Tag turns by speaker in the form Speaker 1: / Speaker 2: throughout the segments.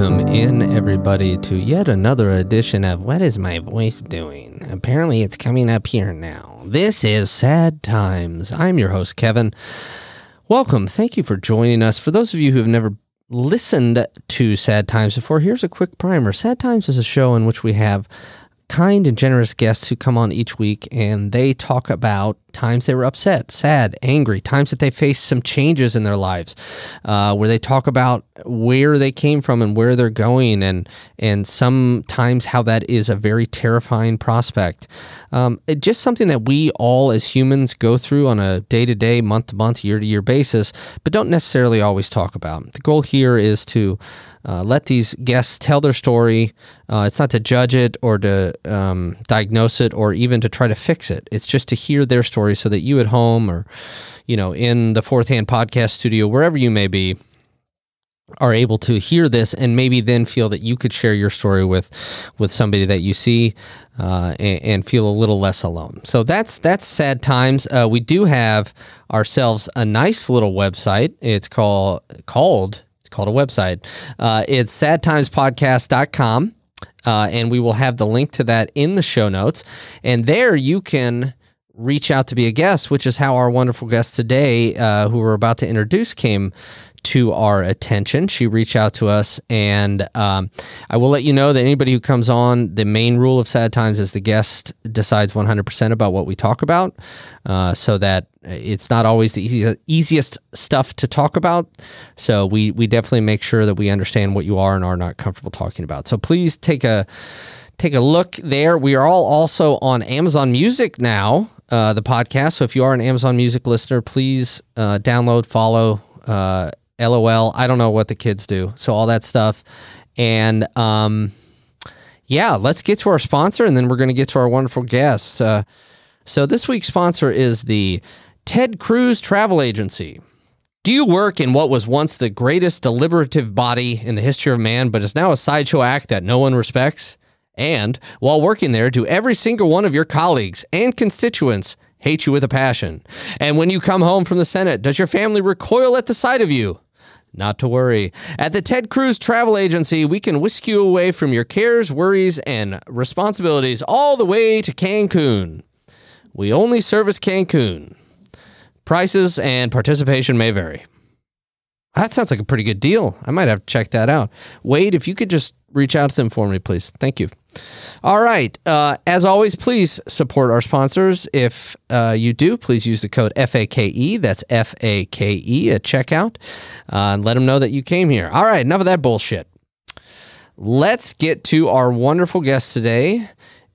Speaker 1: Welcome in, everybody, to yet another edition of What is My Voice Doing? Apparently, it's coming up here now. This is Sad Times. I'm your host, Kevin. Welcome. Thank you for joining us. For those of you who have never listened to Sad Times before, here's a quick primer. Sad Times is a show in which we have kind and generous guests who come on each week and they talk about times they were upset, sad, angry, times that they faced some changes in their lives, uh, where they talk about where they came from and where they're going, and and sometimes how that is a very terrifying prospect. Um, it, just something that we all as humans go through on a day to day, month to month, year to year basis, but don't necessarily always talk about. The goal here is to uh, let these guests tell their story. Uh, it's not to judge it or to um, diagnose it or even to try to fix it. It's just to hear their story so that you at home or, you know, in the fourth hand podcast studio, wherever you may be, are able to hear this and maybe then feel that you could share your story with with somebody that you see uh, and, and, feel a little less alone. So that's that's sad times. Uh, we do have ourselves a nice little website. It's called called called a website. Uh, it's sadtimespodcast.com. Uh, and we will have the link to that in the show notes. And there you can reach out to be a guest, which is how our wonderful guest today, uh, who we're about to introduce, came to our attention. She reached out to us, and um, I will let you know that anybody who comes on, the main rule of Sad Times is the guest decides 100% about what we talk about, uh, so that it's not always the easiest stuff to talk about. So we we definitely make sure that we understand what you are and are not comfortable talking about. So please take a take a look there. We are all also on Amazon Music now, uh, the podcast. So if you are an Amazon Music listener, please uh, download, follow. Uh, LOL. I don't know what the kids do. So all that stuff. And um, yeah, let's get to our sponsor and then we're going to get to our wonderful guests. Uh, so this week's sponsor is the Ted Cruz Travel Agency. Do you work in what was once the greatest deliberative body in the history of man, but is now a sideshow act that no one respects? And while working there, do every single one of your colleagues and constituents hate you with a passion? And when you come home from the Senate, does your family recoil at the sight of you? Not to worry. At the Ted Cruz Travel Agency, we can whisk you away from your cares, worries, and responsibilities all the way to Cancun. We only service Cancun. Prices and participation may vary. That sounds like a pretty good deal. I might have to check that out. Wade, if you could just reach out to them for me, please. Thank you. All right. Uh, as always, please support our sponsors. If uh, you do, please use the code FAKE. That's F A K E at checkout. Uh, and let them know that you came here. All right. Enough of that bullshit. Let's get to our wonderful guest today.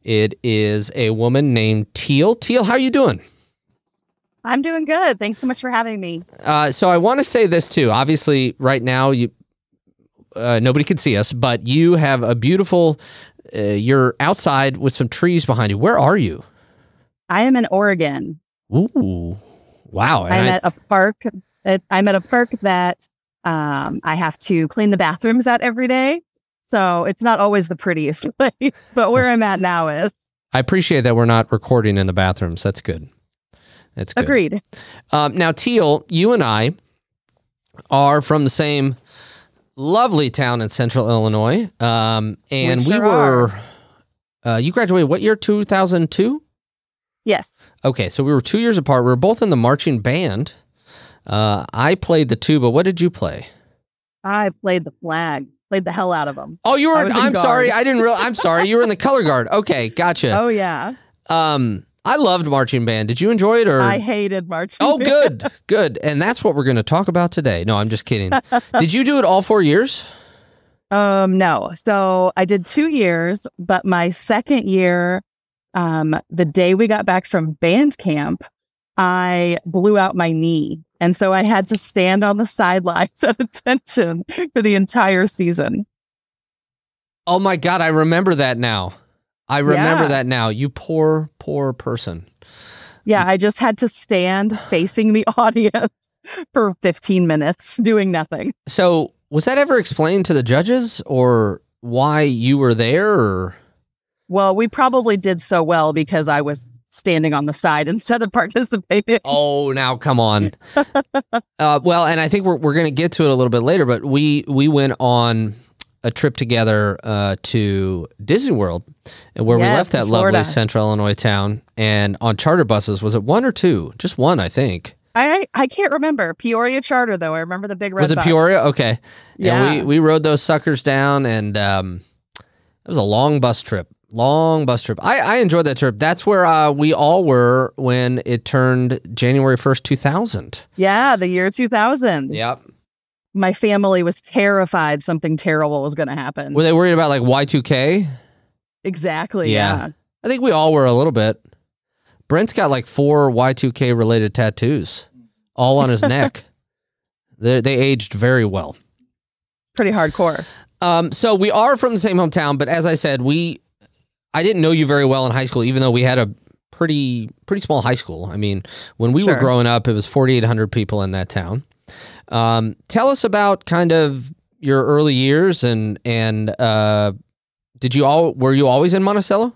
Speaker 1: It is a woman named Teale. Teale, how are you doing?
Speaker 2: I'm doing good. Thanks so much for having me.
Speaker 1: Uh, so I want to say this too. Obviously, right now you uh, nobody can see us, but you have a beautiful. Uh, you're outside with some trees behind you. Where are you?
Speaker 2: I am in Oregon.
Speaker 1: Ooh, wow!
Speaker 2: I'm I, at a park. I'm at a park that um, I have to clean the bathrooms at every day, so it's not always the prettiest place. But where I'm at now is.
Speaker 1: I appreciate that we're not recording in the bathrooms. That's good. That's good.
Speaker 2: Agreed.
Speaker 1: Um, now, Teale, you and I are from the same lovely town in central Illinois. Um, and we, sure we were, uh, you graduated what year? 2002?
Speaker 2: Yes.
Speaker 1: Okay. So we were two years apart. We were both in the marching band. Uh, I played the tuba. What did you play?
Speaker 2: I played the flag. Played the hell out of them.
Speaker 1: Oh, you were. I'm sorry. I didn't real. I'm sorry. You were in the color guard. Okay, gotcha.
Speaker 2: Oh yeah.
Speaker 1: Um, I loved marching band. Did you enjoy it or
Speaker 2: I hated marching
Speaker 1: Oh, band. good. Good. And that's what we're going to talk about today. No, I'm just kidding. did you do it all 4 years?
Speaker 2: Um no. So I did 2 years, but my second year um the day we got back from band camp, I blew out my knee. And so I had to stand on the sidelines at attention for the entire season.
Speaker 1: Oh my god, I remember that now. I remember yeah. that now. You poor, poor person.
Speaker 2: Yeah, I just had to stand facing the audience for 15 minutes doing nothing.
Speaker 1: So, was that ever explained to the judges or why you were there or
Speaker 2: Well, we probably did so well because I was standing on the side instead of participating.
Speaker 1: Oh, now come on. uh, well, and I think we're we're going to get to it a little bit later, but we we went on a trip together uh, to Disney World, and where we left that lovely Central Illinois town, and on charter buses. Was it one or two? Just one, I think.
Speaker 2: I I can't remember Peoria Charter though. I remember the big red.
Speaker 1: was it
Speaker 2: bus.
Speaker 1: Peoria? Okay.
Speaker 2: Yeah.
Speaker 1: And we we rode those suckers down, and um, it was a long bus trip. Long bus trip. I, I enjoyed that trip. That's where uh, we all were when it turned January first, two thousand.
Speaker 2: Yeah, the year 2000.
Speaker 1: Yep.
Speaker 2: My family was terrified something terrible was going to happen.
Speaker 1: Were they worried about like Y two K?
Speaker 2: exactly.
Speaker 1: Yeah.
Speaker 2: Yeah.
Speaker 1: I think we all were a little bit. Brent's got like four Y2K related tattoos, all on his neck. They they aged very well.
Speaker 2: Pretty hardcore.
Speaker 1: Um, so we are from the same hometown, but as I said, we I didn't know you very well in high school, even though we had a pretty pretty small high school. I mean, when we were growing up, it was 4,800 people in that town. Um, tell us about kind of your early years and and uh, did you all were you always in Monticello?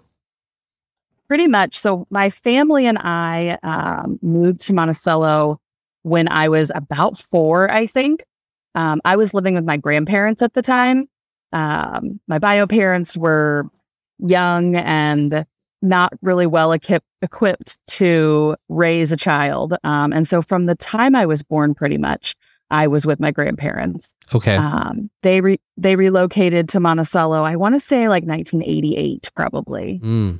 Speaker 2: Pretty much. So my family and I um, moved to Monticello when I was about four, I think. Um, I was living with my grandparents at the time. Um, my bio parents were young and not really well equip- equipped to raise a child. Um, and so from the time I was born, pretty much, I was with my grandparents.
Speaker 1: Okay.
Speaker 2: Um, they re- they relocated to Monticello. I want to say like 1988, probably.
Speaker 1: Mm.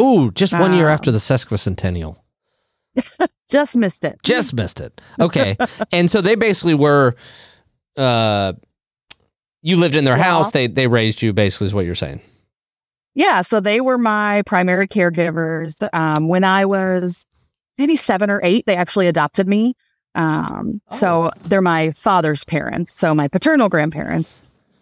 Speaker 1: Ooh, just one year
Speaker 2: Um,
Speaker 1: after the sesquicentennial.
Speaker 2: Just missed it.
Speaker 1: Just missed it. Okay. and so they basically were uh you lived in their
Speaker 2: Well-
Speaker 1: house, they they raised you basically is what you're saying.
Speaker 2: Yeah, so they were my primary caregivers. Um, when I was maybe seven or eight, they actually adopted me. Um, So they're my father's parents, so my paternal grandparents.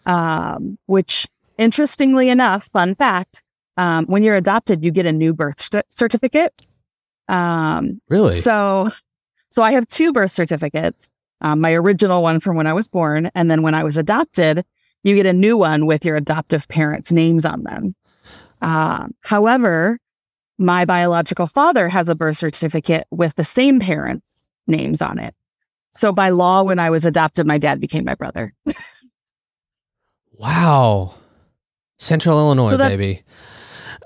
Speaker 2: Um, which, interestingly enough, fun fact: um, when you're adopted, you get a new birth st- certificate. Um,
Speaker 1: Really?
Speaker 2: so, so I have two birth certificates. Um, my original one from when I was born, and then when I was adopted, you get a new one with your adoptive parents' names on them. Um, however, my biological father has a birth certificate with the same parents' names on it. So by law, when I was adopted, my dad became my brother.
Speaker 1: wow. Central Illinois,
Speaker 2: So that-
Speaker 1: baby.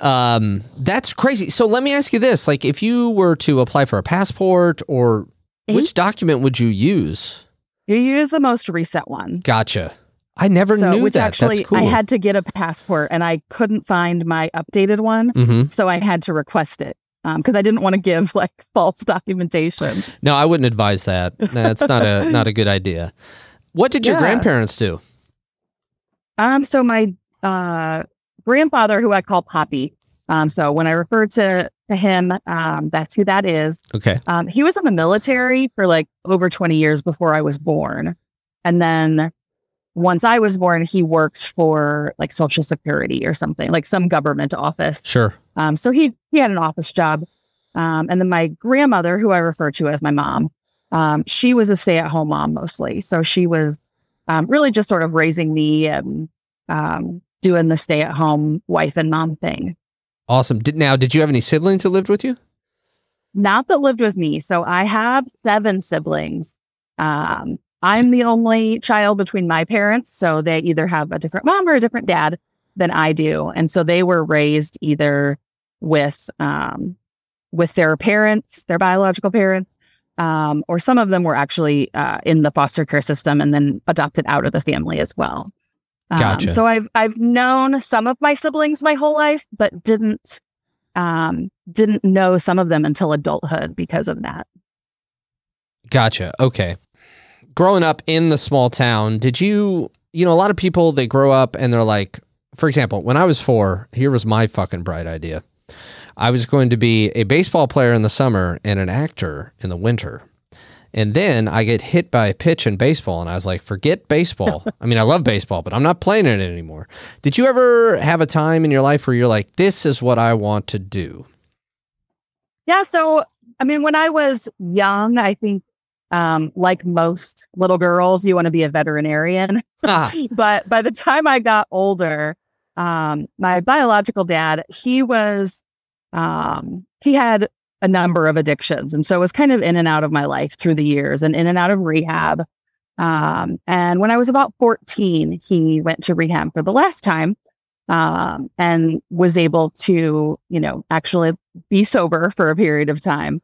Speaker 1: Um that's crazy. So let me ask you this, like if you were to apply for a passport or which document would you use?
Speaker 2: You use the most recent one.
Speaker 1: Gotcha. I never
Speaker 2: so,
Speaker 1: knew
Speaker 2: which
Speaker 1: that.
Speaker 2: actually,
Speaker 1: That's cool.
Speaker 2: I had to get a passport, and I couldn't find my updated one.
Speaker 1: hmm
Speaker 2: So I had to request it because I didn't want to give like false documentation.
Speaker 1: No, I wouldn't advise that. That's not a not a good idea. What did your
Speaker 2: Yeah.
Speaker 1: grandparents do?
Speaker 2: Um, so my uh, grandfather, who I call Poppy, um, so when I refer to to him, um, that's who that is.
Speaker 1: Okay.
Speaker 2: Um, he was in the military for like over twenty years before I was born, and then once I was born, he worked for like Social Security or something, like some government office.
Speaker 1: Sure.
Speaker 2: Um, so he he had an office job, um, and then my grandmother, who I refer to as my mom, um, she was a stay at home mom mostly. So she was um, really just sort of raising me and um, doing the stay at home wife and mom thing.
Speaker 1: Awesome. Did, now, did you have any siblings that lived with you?
Speaker 2: Not that lived with me. So I have seven siblings. Um, I'm the only child between my parents, so they either have a different mom or a different dad than I do, and so they were raised either with um, with their parents, their biological parents, um, or some of them were actually uh, in the foster care system and then adopted out of the family as well. Um,
Speaker 1: Gotcha.
Speaker 2: So I've I've known some of my siblings my whole life, but didn't um, didn't know some of them until adulthood because of that.
Speaker 1: Gotcha. Okay. Growing up in the small town, did you, you know, a lot of people, they grow up and they're like, for example, when I was four, here was my fucking bright idea. I was going to be a baseball player in the summer and an actor in the winter. And then I get hit by a pitch in baseball, and I was like, forget baseball. I mean, I love baseball, but I'm not playing it anymore. Did you ever have a time in your life where you're like, this is what I want to do?
Speaker 2: Yeah. So, I mean, when I was young, I think, um, like most little girls, you want to be a veterinarian.
Speaker 1: Ah,
Speaker 2: but by the time I got older, um, my biological dad, he was, um, he had a number of addictions. And so it was kind of in and out of my life through the years and in and out of rehab. Um, and when I was about 14, he went to rehab for the last time um, and was able to, you know, actually be sober for a period of time.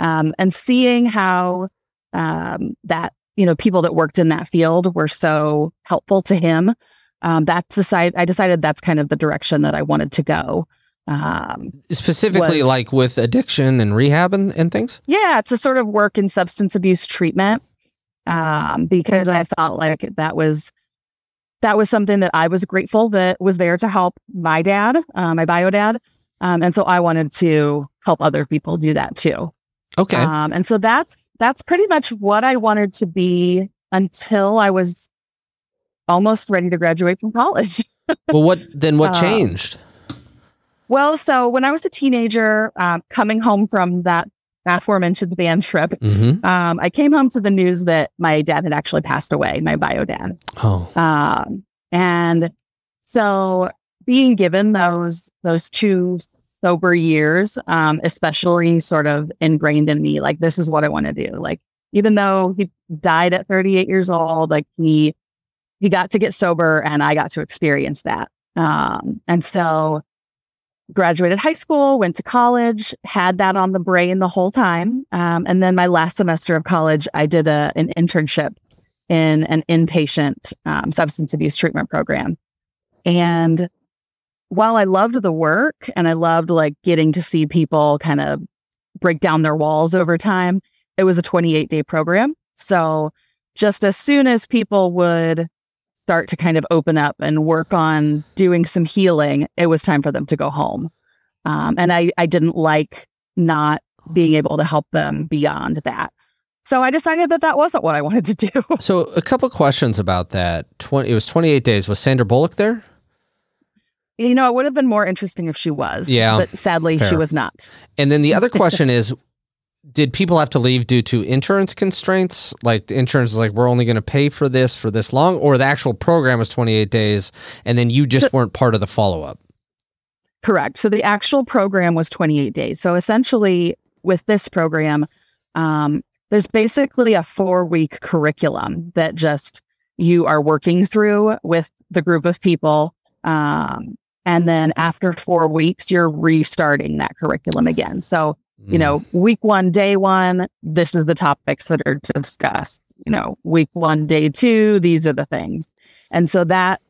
Speaker 2: Um, and seeing how um, that, you know, people that worked in that field were so helpful to him, um, that's the side I decided that's kind of the direction that I wanted to go. Um,
Speaker 1: Specifically,
Speaker 2: was-
Speaker 1: like with addiction and rehab and, and things?
Speaker 2: yeah, to sort of work in substance abuse treatment um, because I felt like that was that was something that I was grateful that was there to help my dad, uh, my bio dad, um, and so I wanted to help other people do that too.
Speaker 1: Okay.
Speaker 2: Um, and so that's that's pretty much what I wanted to be until I was almost ready to graduate from college.
Speaker 1: well, what then what
Speaker 2: um,
Speaker 1: changed?
Speaker 2: well, so when I was a teenager, um, coming home from that aforementioned band trip,
Speaker 1: Mm-hmm.
Speaker 2: um, I came home to the news that my dad had actually passed away, my bio dad.
Speaker 1: Oh,
Speaker 2: Um, and so being given those those two sober years, um, especially sort of ingrained in me, like this is what I want to do. Like even though he died at 38 years old, like he he got to get sober and I got to experience that. Um, and so graduated high school, went to college, had that on the brain the whole time. Um, and then my last semester of college, I did a, an internship in an inpatient um, substance abuse treatment program. And while I loved the work and I loved like getting to see people kind of break down their walls over time, it was a 28 day program. So just as soon as people would start to kind of open up and work on doing some healing, it was time for them to go home. Um, and I, I didn't like not being able to help them beyond that. So I decided that that wasn't what I wanted to do.
Speaker 1: so a couple questions about that. Twenty. It was twenty eight days. Was Sandra Bullock there?
Speaker 2: You know, it would have been more interesting if she was.
Speaker 1: Yeah,
Speaker 2: But sadly, she was not.
Speaker 1: And then the other question is, did people have to leave due to insurance constraints? Like the insurance is like, we're only going to pay for this for this long, or the actual program was 28 days, and then you just weren't part of the follow up.
Speaker 2: Correct. So the actual program was 28 days. So essentially, with this program, um, there's basically a four week curriculum that just you are working through with the group of people. Um, and then after four weeks, you're restarting that curriculum again. So, you know, week one, day one, this is the topics that are discussed. You know, week one, day two, these are the things. And so that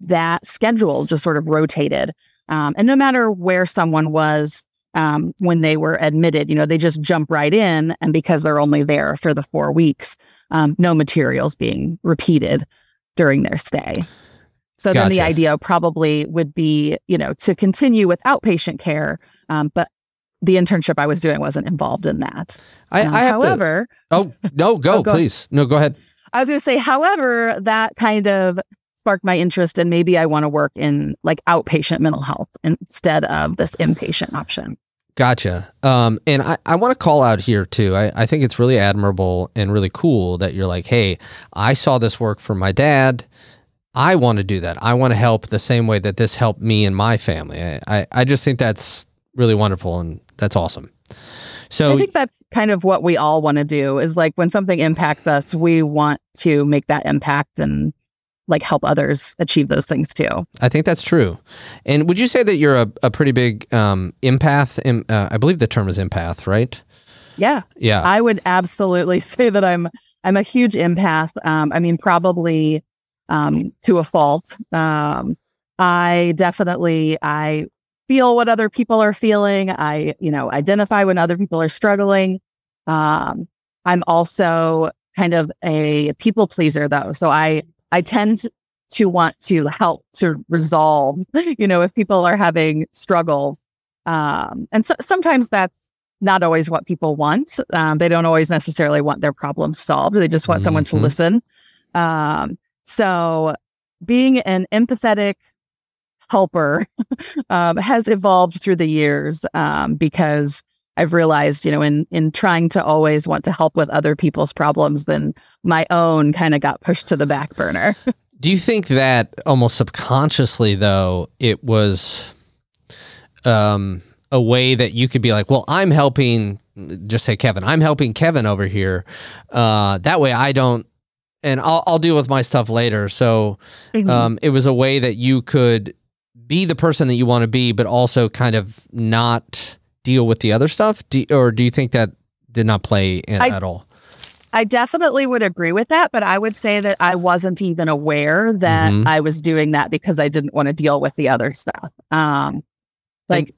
Speaker 2: that schedule just sort of rotated. Um, and no matter where someone was um, when they were admitted, you know, they just jump right in. And because they're only there for the four weeks, um, no materials being repeated during their stay. So then the idea probably would be, you know, to continue with outpatient care. Um, but the internship I was doing wasn't involved in that.
Speaker 1: I,
Speaker 2: Um,
Speaker 1: I have
Speaker 2: however,
Speaker 1: to. Oh no, go,
Speaker 2: Oh, go.
Speaker 1: please. No, go ahead.
Speaker 2: I was going to say, however, that kind of sparked my interest and maybe I want to work in like outpatient mental health instead of this inpatient option.
Speaker 1: Gotcha. Um, and I, I want to call out here too. I, I think it's really admirable and really cool that you're like, hey, I saw this work for my dad. I want to do that. I want to help the same way that this helped me and my family. I, I, I just think that's really wonderful and that's awesome. So
Speaker 2: I think that's kind of what we all want to do is like when something impacts us, we want to make that impact and like help others achieve those things too.
Speaker 1: I think that's true. And would you say that you're a, a pretty big um, empath? Em- uh, I believe the term is empath, right?
Speaker 2: Yeah.
Speaker 1: Yeah.
Speaker 2: I would absolutely say that I'm I'm a huge empath. Um, I mean, probably um, to a fault. Um, I definitely I feel what other people are feeling. I you know identify when other people are struggling. Um, I'm also kind of a people pleaser though, so I I tend to want to help to resolve. You know, if people are having struggles, um, and so, sometimes that's not always what people want. Um, they don't always necessarily want their problems solved. They just want someone to
Speaker 1: Mhm.
Speaker 2: listen. Um, so being an empathetic helper um, has evolved through the years um, because I've realized, you know, in in trying to always want to help with other people's problems, then my own kind of got pushed to the back burner.
Speaker 1: Do you think that almost subconsciously, though, it was um, a way that you could be like, well, I'm helping, just say Kevin, I'm helping Kevin over here. Uh, that way I don't and I'll I'll deal with my stuff later. So
Speaker 2: Mhm.
Speaker 1: um, it was a way that you could be the person that you want to be, but also kind of not deal with the other stuff. Do, or do you think that did not play in,
Speaker 2: I-
Speaker 1: at all?
Speaker 2: I definitely would agree with that, but I would say that I wasn't even aware that
Speaker 1: Mhm.
Speaker 2: I was doing that because I didn't want to deal with the other stuff. Um, like,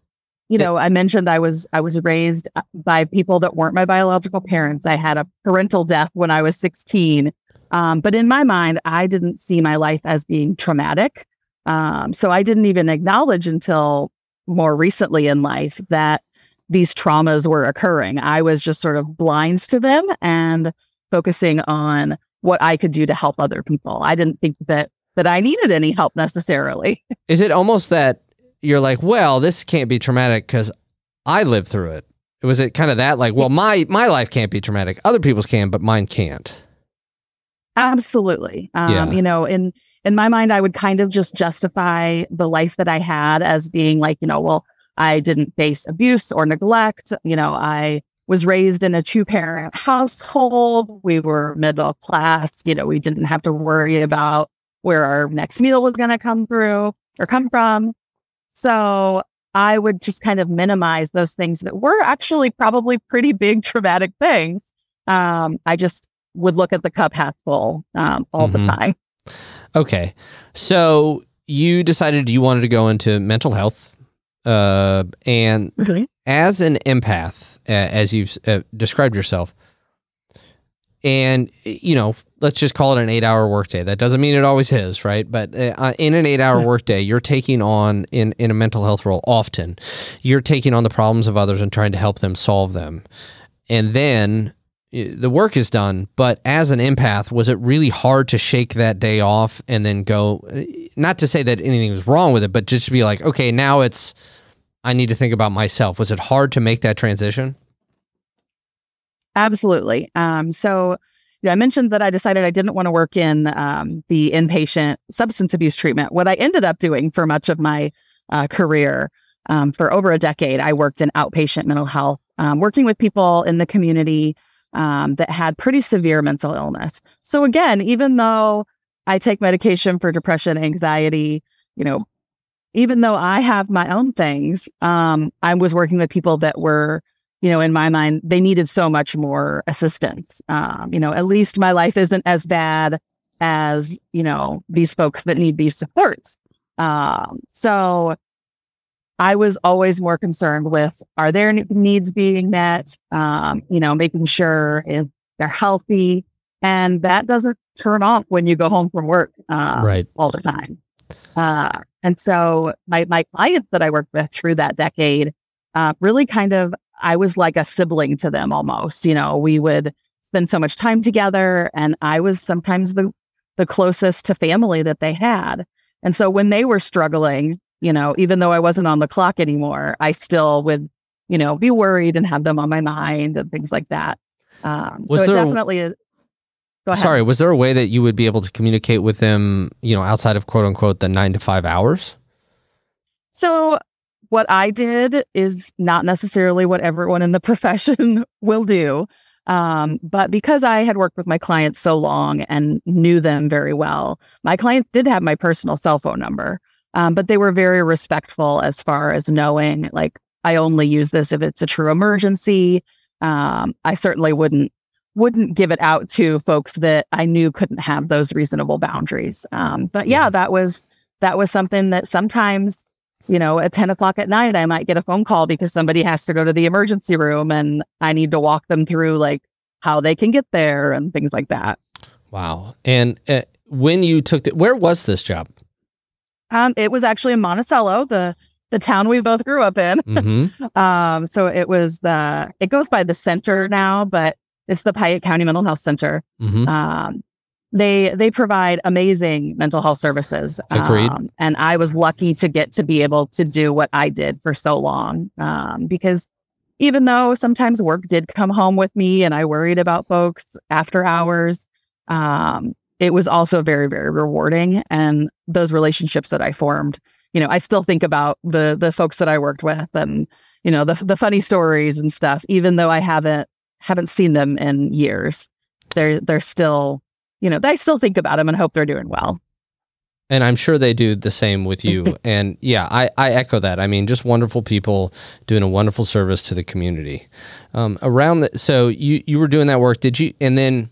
Speaker 2: you know, I mentioned I was I was raised by people that weren't my biological parents. I had a parental death when I was 16. Um, but in my mind, I didn't see my life as being traumatic. Um, so I didn't even acknowledge until more recently in life that these traumas were occurring. I was just sort of blind to them and focusing on what I could do to help other people. I didn't think that that I needed any help necessarily.
Speaker 1: Is it almost that you're like, well, this can't be traumatic because I lived through it? Was it kind of that like, well, my my life can't be traumatic, other people's can, but mine can't?
Speaker 2: Absolutely. Um,
Speaker 1: Yeah.
Speaker 2: You know, in in my mind, I would kind of just justify the life that I had as being like, you know, well, I didn't face abuse or neglect. You know, I was raised in a two parent household. We were middle class. You know, we didn't have to worry about where our next meal was going to come through or come from. So I would just kind of minimize those things that were actually probably pretty big traumatic things. Um, I just would look at the cup half full um, all
Speaker 1: Mhm.
Speaker 2: the time.
Speaker 1: Okay. So you decided you wanted to go into mental health. Uh, and as an empath, uh, as you've uh, described yourself, and you know, let's just call it an eight-hour workday. That doesn't mean it always is, right? But uh, in an eight-hour workday, you're taking on in in a mental health role. Often, you're taking on the problems of others and trying to help them solve them, and then uh, the work is done. But as an empath, was it really hard to shake that day off and then go? uh, Not to say that anything was wrong with it, but just to be like, okay, now it's I need to think about myself. Was it hard to make that transition?
Speaker 2: Absolutely. Um, so yeah, I mentioned that I decided I didn't want to work in um, the inpatient substance abuse treatment. What I ended up doing for much of my uh, career, um, for over a decade, I worked in outpatient mental health, um, working with people in the community um, that had pretty severe mental illness. So again, even though I take medication for depression, anxiety, you know, even though I have my own things, um, I was working with people that were you know, in my mind, they needed so much more assistance. Um, you know, at least my life isn't as bad as, you know, these folks that need these supports. Um, so I was always more concerned with are their ne- needs being met, um, you know, making sure if they're healthy. And that doesn't turn off when you go home from work um,
Speaker 1: right.
Speaker 2: all the time. Uh, and so my my clients that I worked with through that decade uh, really kind of I was like a sibling to them almost. You know, we would spend so much time together, and I was sometimes the the closest to family that they had. And so when they were struggling, you know, even though I wasn't on the clock anymore, I still would, you know, be worried and have them on my mind and things like that. Um, so it
Speaker 1: a-
Speaker 2: definitely is. Go ahead.
Speaker 1: Sorry, was there a way that you would be able to communicate with them, you know, outside of quote unquote the nine to five hours?
Speaker 2: So what I did is not necessarily what everyone in the profession will do. Um, but because I had worked with my clients so long and knew them very well, my clients did have my personal cell phone number. Um, but they were very respectful as far as knowing, like, I only use this if it's a true emergency. Um, I certainly wouldn't wouldn't give it out to folks that I knew couldn't have those reasonable boundaries. Um, but yeah, that was that was something that sometimes you know, at 10 o'clock at night, I might get a phone call because somebody has to go to the emergency room and I need to walk them through like how they can get there and things like that.
Speaker 1: Wow. And uh, when you took the, where was this job?
Speaker 2: Um, it was actually in Monticello, the the town we both grew up in.
Speaker 1: hmm
Speaker 2: Um, so it was the it goes by the center now, but it's the Piatt County Mental Health Center.
Speaker 1: hmm
Speaker 2: Um, they they provide amazing mental health services.
Speaker 1: Agreed.
Speaker 2: Um, and I was lucky to get to be able to do what I did for so long. Um, because even though sometimes work did come home with me and I worried about folks after hours, um, it was also very, very rewarding. And those relationships that I formed, you know, I still think about the the folks that I worked with and, you know, the the funny stories and stuff, even though I haven't haven't seen them in years. They're they're still you know, I still think about them and hope they're doing well.
Speaker 1: And I'm sure they do the same with you. and yeah, I, I echo that. I mean, just wonderful people doing a wonderful service to the community. Um, around the, so you, you were doing that work. Did you, and then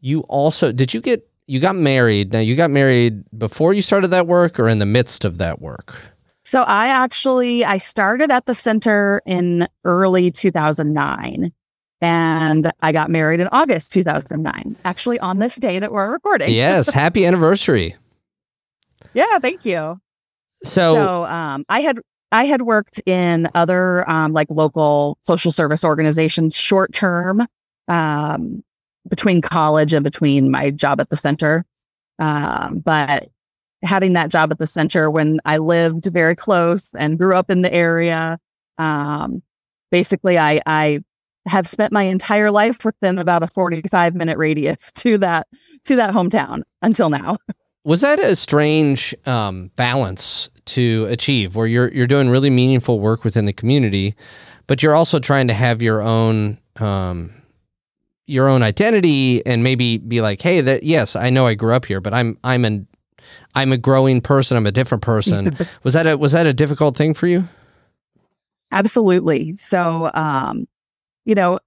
Speaker 1: you also, did you get, you got married. Now you got married before you started that work or in the midst of that work?
Speaker 2: So I actually, I started at the center in early 2009 and I got married in August 2009, actually on this day that we're recording.
Speaker 1: Yes. Happy anniversary.
Speaker 2: Yeah, thank you.
Speaker 1: So,
Speaker 2: so um, I had I had worked in other um, like local social service organizations short term um, between college and between my job at the center. Um, but having that job at the center when I lived very close and grew up in the area, um, basically I I have spent my entire life within about a 45 minute radius to that to that hometown until now.
Speaker 1: Was that a strange um, balance to achieve, where you're you're doing really meaningful work within the community, but you're also trying to have your own um, your own identity and maybe be like, hey, that yes, I know I grew up here, but I'm I'm an I'm a growing person. I'm a different person. was that a was that a difficult thing for you?
Speaker 2: Absolutely. So, um, you know,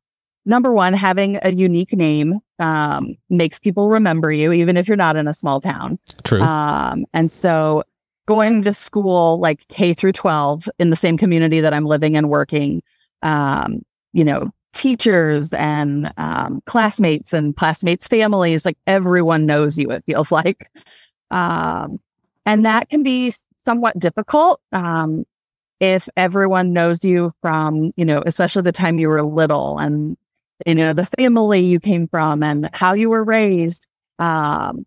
Speaker 2: number one, having a unique name um, makes people remember you, even if you're not in a small town.
Speaker 1: True.
Speaker 2: Um, and so going to school like K through 12 in the same community that I'm living and working, um, you know, teachers and um, classmates and classmates' families, like everyone knows you, it feels like. Um, and that can be somewhat difficult um, if everyone knows you from, you know, especially the time you were little and you know, the family you came from and how you were raised. Um,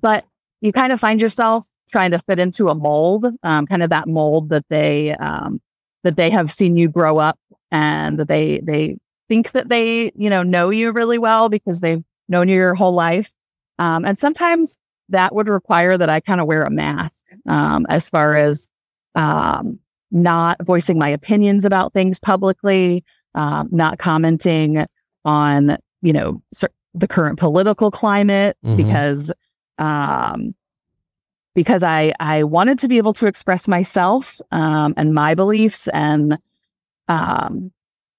Speaker 2: but you kind of find yourself trying to fit into a mold, um, kind of that mold that they um, that they have seen you grow up and that they they think that they you know know you really well because they've known you your whole life. Um, and sometimes that would require that I kind of wear a mask um, as far as um, not voicing my opinions about things publicly, um, not commenting on you know the current political climate mm-hmm. because um, because I I wanted to be able to express myself um, and my beliefs and um,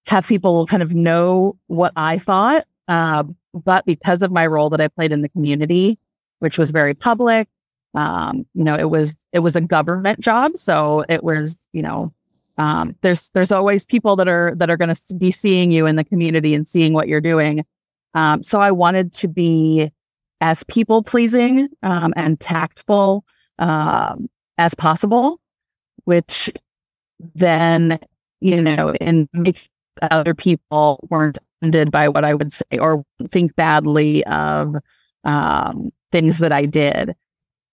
Speaker 2: have people kind of know what I thought. Uh, but because of my role that I played in the community, which was very public, um, you know, it was it was a government job, so it was you know um, there's there's always people that are that are going to be seeing you in the community and seeing what you're doing. Um, so I wanted to be as people pleasing um, and tactful um, as possible, which then you know and other people weren't offended by what I would say or think badly of um, things that I did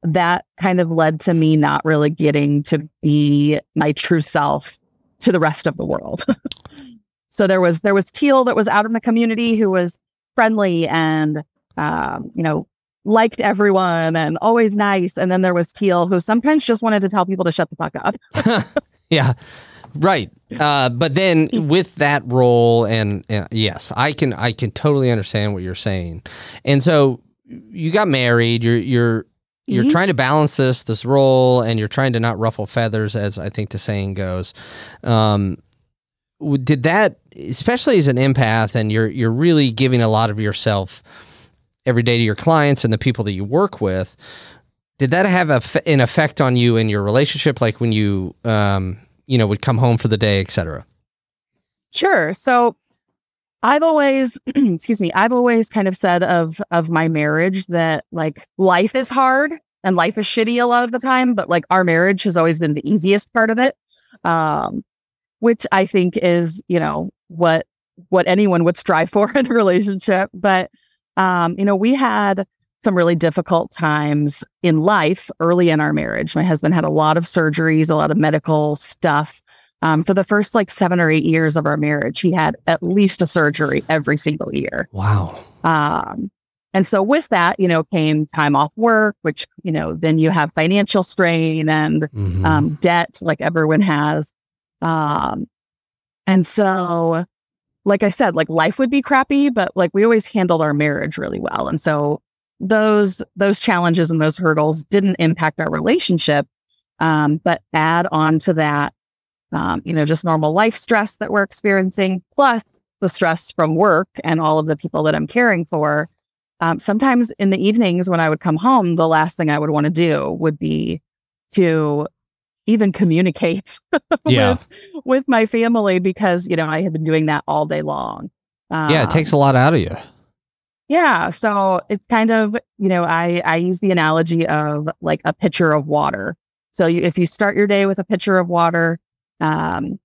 Speaker 2: that kind of led to me not really getting to be my true self to the rest of the world. so there was there was Teale that was out in the community who was friendly and um, you know liked everyone and always nice, and then there was Teale who sometimes just wanted to tell people to shut the fuck up.
Speaker 1: yeah. Right. Uh, but then with that role and uh, yes, I can I can totally understand what you're saying. And so you got married, you're you're you're mm-hmm. trying to balance this this role and you're trying to not ruffle feathers as i think the saying goes um, did that especially as an empath and you're you're really giving a lot of yourself every day to your clients and the people that you work with did that have a, an effect on you in your relationship like when you um, you know would come home for the day etc
Speaker 2: sure so I've always, excuse me, I've always kind of said of of my marriage that like life is hard and life is shitty a lot of the time, but like our marriage has always been the easiest part of it. Um, which I think is, you know, what what anyone would strive for in a relationship. But um, you know, we had some really difficult times in life early in our marriage. My husband had a lot of surgeries, a lot of medical stuff. Um, for the first like seven or eight years of our marriage, he had at least a surgery every single year.
Speaker 1: Wow.
Speaker 2: Um, and so with that, you know, came time off work, which, you know, then you have financial strain and mm-hmm. um, debt like everyone has. Um, and so, like I said, like life would be crappy, but like we always handled our marriage really well. And so those those challenges and those hurdles didn't impact our relationship, um, but add on to that, um, you know, just normal life stress that we're experiencing, plus the stress from work and all of the people that I'm caring for. Um, sometimes in the evenings when I would come home, the last thing I would want to do would be to even communicate
Speaker 1: Yeah.
Speaker 2: with with my family because you know I had been doing that all day long.
Speaker 1: yeah, it
Speaker 2: Um,
Speaker 1: takes a lot out of you.
Speaker 2: Yeah, so it's kind of you know I I use the analogy of like a pitcher of water. So you, if you start your day with a pitcher of water, um,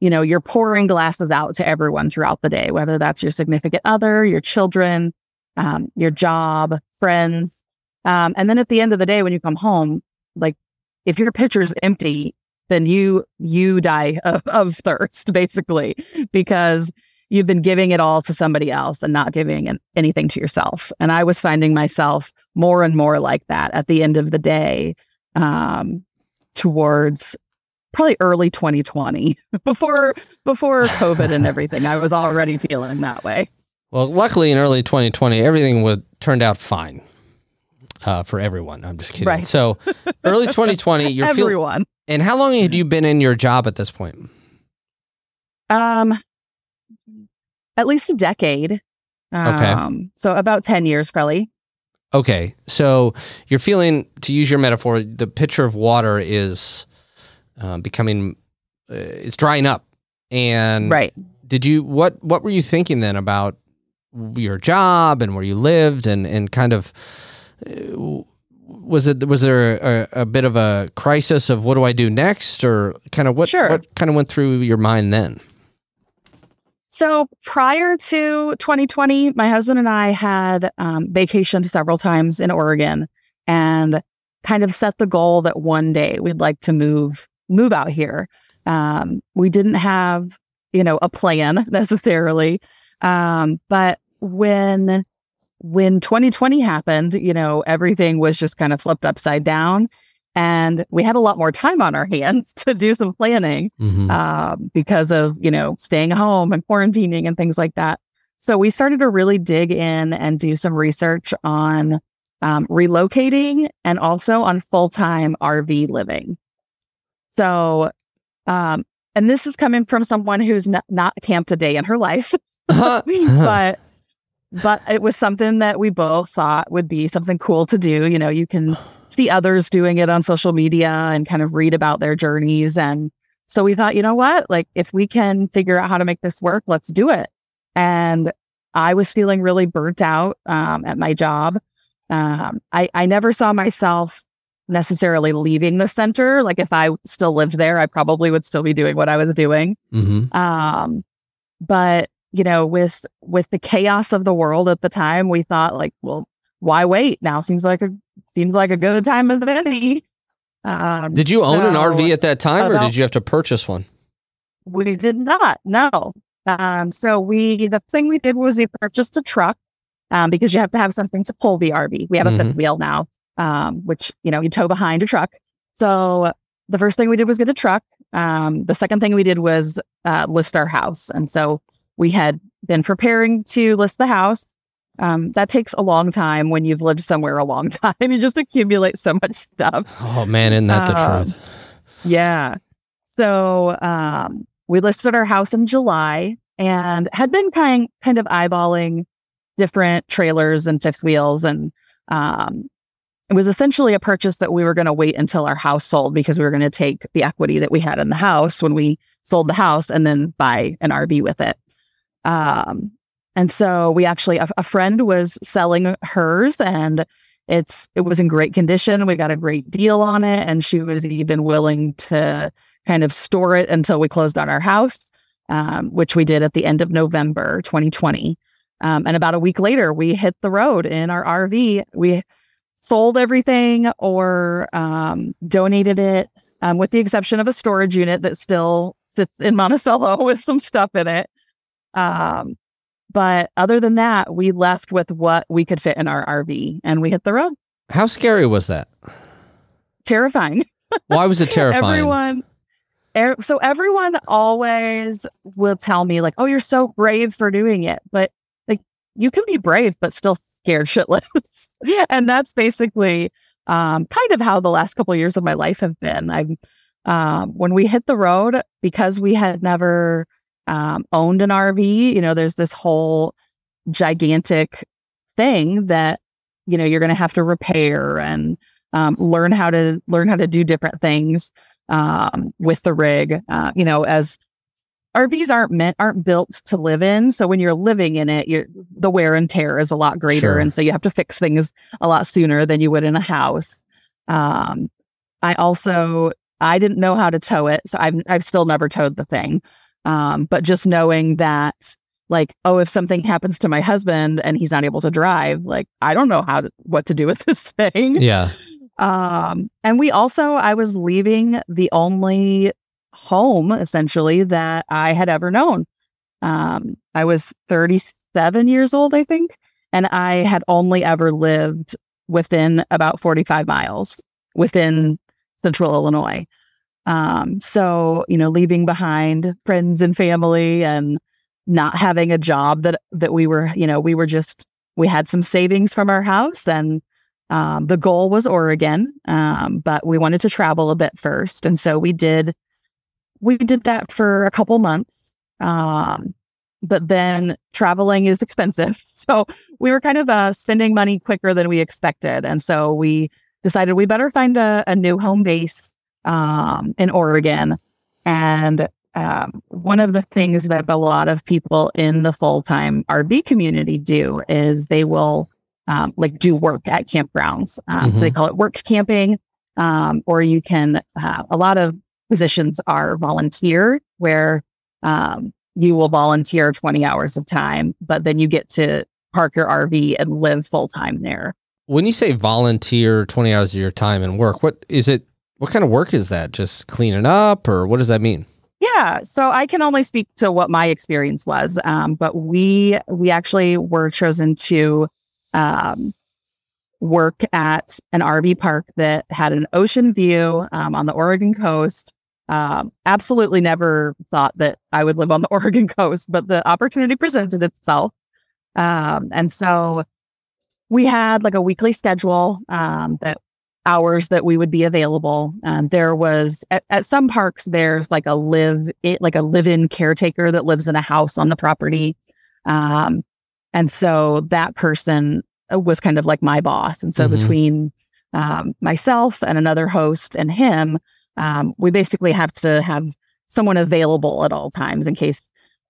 Speaker 2: you know you're pouring glasses out to everyone throughout the day, whether that's your significant other, your children, um, your job, friends, um, and then at the end of the day when you come home, like if your pitcher's empty, then you you die of, of thirst basically because you've been giving it all to somebody else and not giving anything to yourself. And I was finding myself more and more like that at the end of the day, um, towards probably early 2020, before before COVID and everything. I was already feeling that way.
Speaker 1: Well, luckily in early 2020, everything would turned out fine uh, for everyone. I'm just kidding.
Speaker 2: Right.
Speaker 1: So early 2020, you're.
Speaker 2: Everyone.
Speaker 1: And how long had you been in your job at this point?
Speaker 2: Um, at least a decade.
Speaker 1: Okay.
Speaker 2: Um, so about 10 years, probably.
Speaker 1: Okay, so you're feeling, to use your metaphor, the pitcher of water is uh, becoming, uh, it's drying up. And
Speaker 2: Right.
Speaker 1: did you what what were you thinking then about your job and where you lived and and kind of uh, was it was there a, a bit of a crisis of what do I do next or kind of what
Speaker 2: Sure.
Speaker 1: what kind of went through your mind then?
Speaker 2: So prior to 2020, my husband and I had um, vacationed several times in Oregon and kind of set the goal that one day we'd like to move move out here. Um, we didn't have, you know, a plan necessarily, um, but when when 2020 happened, you know, everything was just kind of flipped upside down, and we had a lot more time on our hands to do some planning
Speaker 1: Mm-hmm.
Speaker 2: um, because of you know staying home and quarantining and things like that. So we started to really dig in and do some research on um, relocating and also on full time RV living. So, um, and this is coming from someone who's not, not camped a day in her life, but but it was something that we both thought would be something cool to do. You know, you can see others doing it on social media and kind of read about their journeys. And so we thought, you know what? Like, if we can figure out how to make this work, let's do it. And I was feeling really burnt out um, at my job. Um, I, I never saw myself necessarily leaving the center. Like, if I still lived there, I probably would still be doing what I was doing.
Speaker 1: mm-hmm.
Speaker 2: Um, but you know, with with the chaos of the world at the time, we thought like, well, why wait? Now seems like a seems like a good time as any. Um,
Speaker 1: Did you own an RV at that time or did you have to purchase one?
Speaker 2: We did not. No. Um, so we the thing we did was we purchased a truck um, because you have to have something to pull the RV. We have a fifth wheel now, um, which you know you tow behind a truck. So the first thing we did was get a truck. Um, the second thing we did was uh, list our house, and so we had been preparing to list the house. Um, that takes a long time when you've lived somewhere a long time. You just accumulate so much stuff.
Speaker 1: Oh man, isn't that the
Speaker 2: Um,
Speaker 1: truth?
Speaker 2: Yeah. So um, we listed our house in July and had been kind kind of eyeballing different trailers and fifth wheels, and um, it was essentially a purchase that we were going to wait until our house sold because we were going to take the equity that we had in the house when we sold the house and then buy an RV with it. Um, and so we actually a, a friend was selling hers and it's it was in great condition. We got a great deal on it, and she was even willing to kind of store it until we closed on our house, um, which we did at the end of November 2020. Um, and about a week later, we hit the road in our RV. We sold everything or um, donated it, um, with the exception of a storage unit that still sits in Monticello with some stuff in it. But other than that, we left with what we could fit in our RV and we hit the road.
Speaker 1: How scary was that?
Speaker 2: Terrifying.
Speaker 1: Why was it terrifying?
Speaker 2: Everyone, er, so everyone always will tell me like, "Oh, you're so brave for doing it," but like you can be brave but still scared shitless. yeah, and that's basically um, kind of how the last couple of years of my life have been. I, um, when we hit the road, because we had never um, owned an RV, you know, there's this whole gigantic thing that you know you're going to have to repair and um, learn how to learn how to do different things um, with the rig. Uh, you know, as RVs aren't meant aren't built to live in, so when you're living in it, you the wear and tear is a lot greater, sure. and so you have to fix things a lot sooner than you would in a house. Um, I also I didn't know how to tow it, so I've I've still never towed the thing. Um, but just knowing that like oh if something happens to my husband and he's not able to drive like i don't know how to, what to do with this thing.
Speaker 1: Yeah.
Speaker 2: Um and we also i was leaving the only home essentially that i had ever known. Um i was 37 years old i think and i had only ever lived within about 45 miles within central illinois um so you know leaving behind friends and family and not having a job that that we were you know we were just we had some savings from our house and um, the goal was oregon um, but we wanted to travel a bit first. And so we did we did that for a couple months um, but then traveling is expensive. So we were kind of uh, spending money quicker than we expected. And so we decided we better find a, a new home base um, in oregon and um, one of the things that a lot of people in the full time RV community do is they will um, like do work at campgrounds. Um, mm-hmm. So they mm-hmm. call it work camping, um, or you can. Uh, a lot of positions are volunteer, where um, you will volunteer twenty hours of time, but then you get to park your RV and live full time there.
Speaker 1: When you say volunteer twenty hours of your time and work, what is it? What kind of work is that? Just cleaning up, or what does that mean?
Speaker 2: Yeah, so I can only speak to what my experience was, um, but we we actually were chosen to um, work at an RV park that had an ocean view um, on the Oregon coast. Um, absolutely never thought that I would live on the Oregon coast, but the opportunity presented itself, um, and so we had like a weekly schedule um, that hours that we would be available. Um, there was at, at, some parks there's like a live it like a live-in caretaker that lives in a house on the property, um, and so that person uh, was kind of like my boss. And so mm-hmm. between um, myself and another host and him, um, we basically have to have someone available at all times in case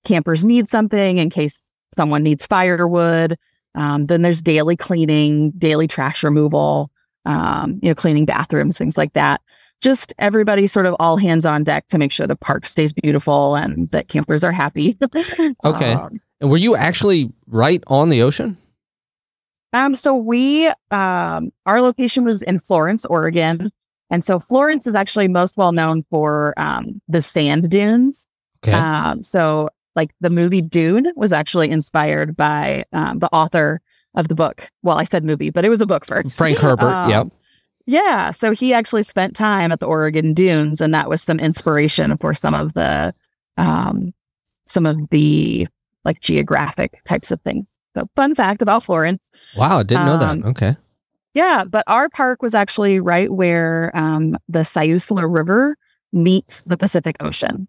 Speaker 2: campers need something, in case someone needs firewood. Um, then there's daily cleaning, daily trash removal um, you know, cleaning bathrooms, things like that. Just everybody sort of all hands on deck to make sure the park stays beautiful and that campers are happy.
Speaker 1: okay. Um, and were you actually right on the ocean?
Speaker 2: Um, so we um our location was in Florence, Oregon. And so Florence is actually most well known for um the sand dunes. Okay. Um, so like the movie Dune was actually inspired by um, the author of the book. Well, I said movie, but it was a book first.
Speaker 1: Frank Herbert. um, yep.
Speaker 2: Yeah. So he actually spent time at the Oregon Dunes, and that was some inspiration for some of the um, some of the like geographic types of things. So fun fact about Florence.
Speaker 1: Wow, I didn't know that. Um, okay.
Speaker 2: Yeah, but our park was actually right where um, the Siuslaw River meets the Pacific Ocean.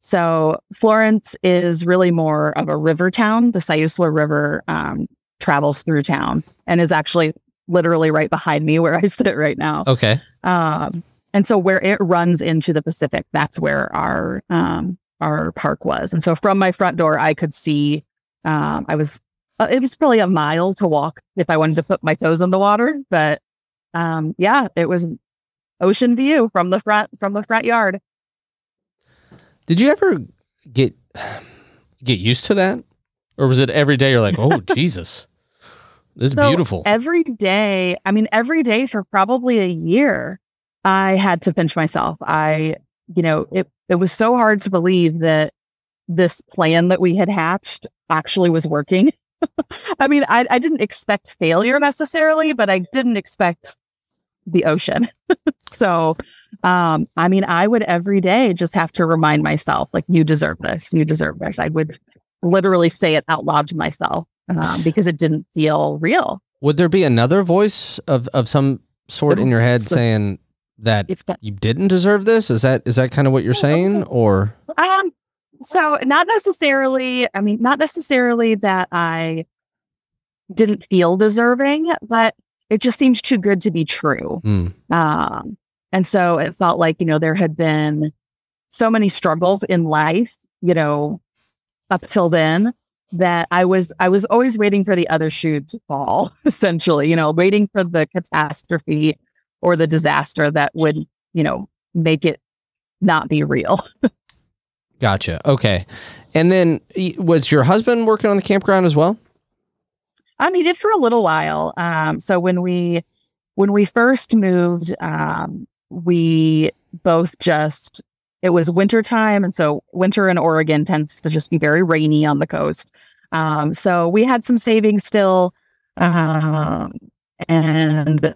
Speaker 2: So Florence is really more of a river town. The Siuslaw River um, travels through town and is actually literally right behind me where I sit right now.
Speaker 1: Okay. Um,
Speaker 2: and so where it runs into the Pacific, that's where our um, our park was. And so from my front door, I could see. Um, I was uh, it was probably a mile to walk if I wanted to put my toes in the water, but um, yeah, it was ocean view from the front from the front yard.
Speaker 1: Did you ever get get used to that? Or was it every day you're like, oh, Jesus, this is so beautiful?
Speaker 2: Every day, I mean, every day for probably a year, I had to pinch myself. I, you know, it, it was so hard to believe that this plan that we had hatched actually was working. I mean, I, I didn't expect failure necessarily, but I didn't expect the ocean. so, um, I mean, I would every day just have to remind myself, like, you deserve this. You deserve this. I would literally say it out loud to myself um, because it didn't feel real.
Speaker 1: Would there be another voice of, of some sort in your head
Speaker 2: So-
Speaker 1: saying that
Speaker 2: If that,
Speaker 1: you didn't deserve this? Is that is that kind of what you're saying? Or
Speaker 2: um, so not necessarily. I mean, not necessarily that I didn't feel deserving, but it just seemed too good to be true.
Speaker 1: Hmm.
Speaker 2: Um, and so it felt like, you know, there had been so many struggles in life, you know, up till then that I was I was always waiting for the other shoe to fall, essentially, you know, waiting for the catastrophe or the disaster that would, you know, make it not be real.
Speaker 1: Gotcha. Okay. And then was your husband working on the campground as well?
Speaker 2: Um, he did for a little while. Um, so when we when we first moved, um, we both just it was winter time, and so winter in Oregon tends to just be very rainy on the coast. Um, so we had some savings still, um, and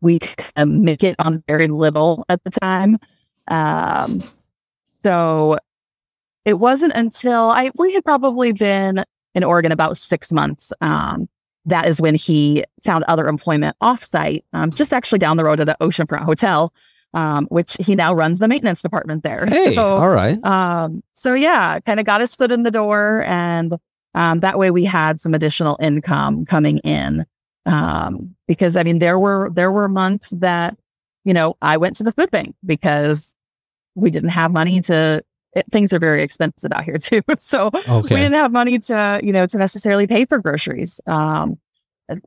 Speaker 2: we could make it on very little at the time. Um, so it wasn't until I we had probably been in Oregon about six months. Um, that is when he found other employment offsite, um, just actually down the road at an oceanfront hotel, um, which he now runs the maintenance department there.
Speaker 1: Hey,
Speaker 2: So,
Speaker 1: all right.
Speaker 2: um, so yeah, kind of got his foot in the door, and um, that way we had some additional income coming in. Um, because I mean, there were there were months that you know I went to the food bank because we didn't have money to. It, things are very expensive out here too, so we didn't have money to you know to necessarily pay for groceries. Um,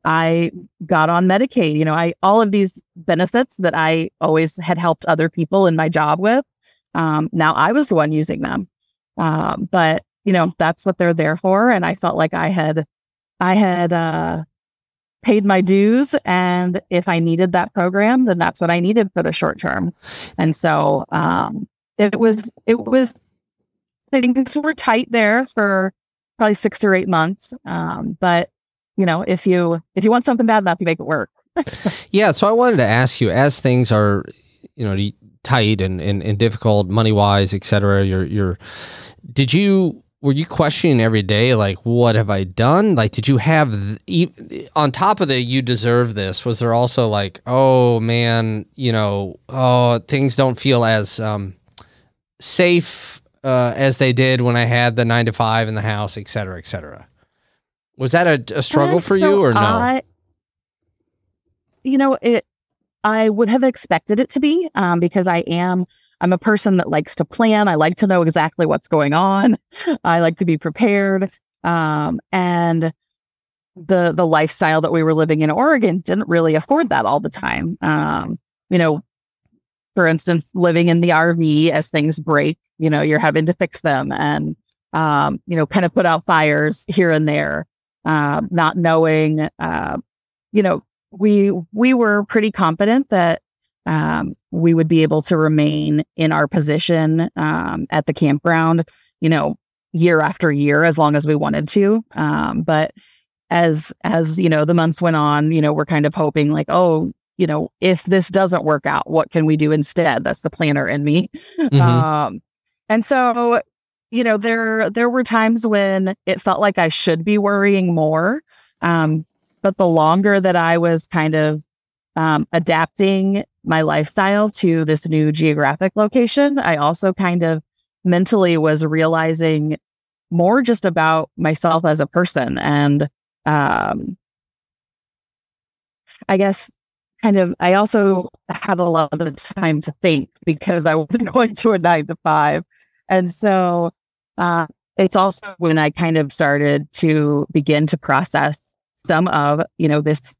Speaker 2: I got on Medicaid. You know, I all of these benefits that I always had helped other people in my job with. Um, now I was the one using them, um, but you know that's what they're there for. And I felt like I had, I had uh, paid my dues, and if I needed that program, then that's what I needed for the short term. And so um, it was, it was things were tight there for probably six or eight months. Um, but you know, if you if you want something bad enough, you make it work.
Speaker 1: Yeah, so I wanted to ask you, as things are, you know, tight and, and, and difficult money wise, et cetera, you're you're did you were you questioning every day like what have I done? Like did you have on top of the you deserve this, was there also like, oh man, you know, oh things don't feel as um safe uh, as they did when I had the nine to five in the house, et cetera, et cetera. Was that a, a struggle for
Speaker 2: so
Speaker 1: you or no?
Speaker 2: I, you know, it. I would have expected it to be um, because I am. I'm a person that likes to plan. I like to know exactly what's going on. I like to be prepared. Um, and the the lifestyle that we were living in Oregon didn't really afford that all the time. Um, you know, for instance, living in the RV as things break, you know, you're having to fix them and um, you know, kind of put out fires here and there um, not knowing, uh, you know, we we were pretty confident that um, we would be able to remain in our position um, at the campground, you know, year after year as long as we wanted to. Um, but as as you know, the months went on, you know, we're kind of hoping like, oh, you know, if this doesn't work out, what can we do instead? That's the planner in me.
Speaker 1: Mhm.
Speaker 2: Um, and so, you know, there there were times when it felt like I should be worrying more. Um, but the longer that I was kind of um, adapting my lifestyle to this new geographic location, I also kind of mentally was realizing more just about myself as a person and um, I guess kind of I also had a lot of time to think because I wasn't going to a nine to five. And so uh, it's also when I kind of started to begin to process some of, you know, this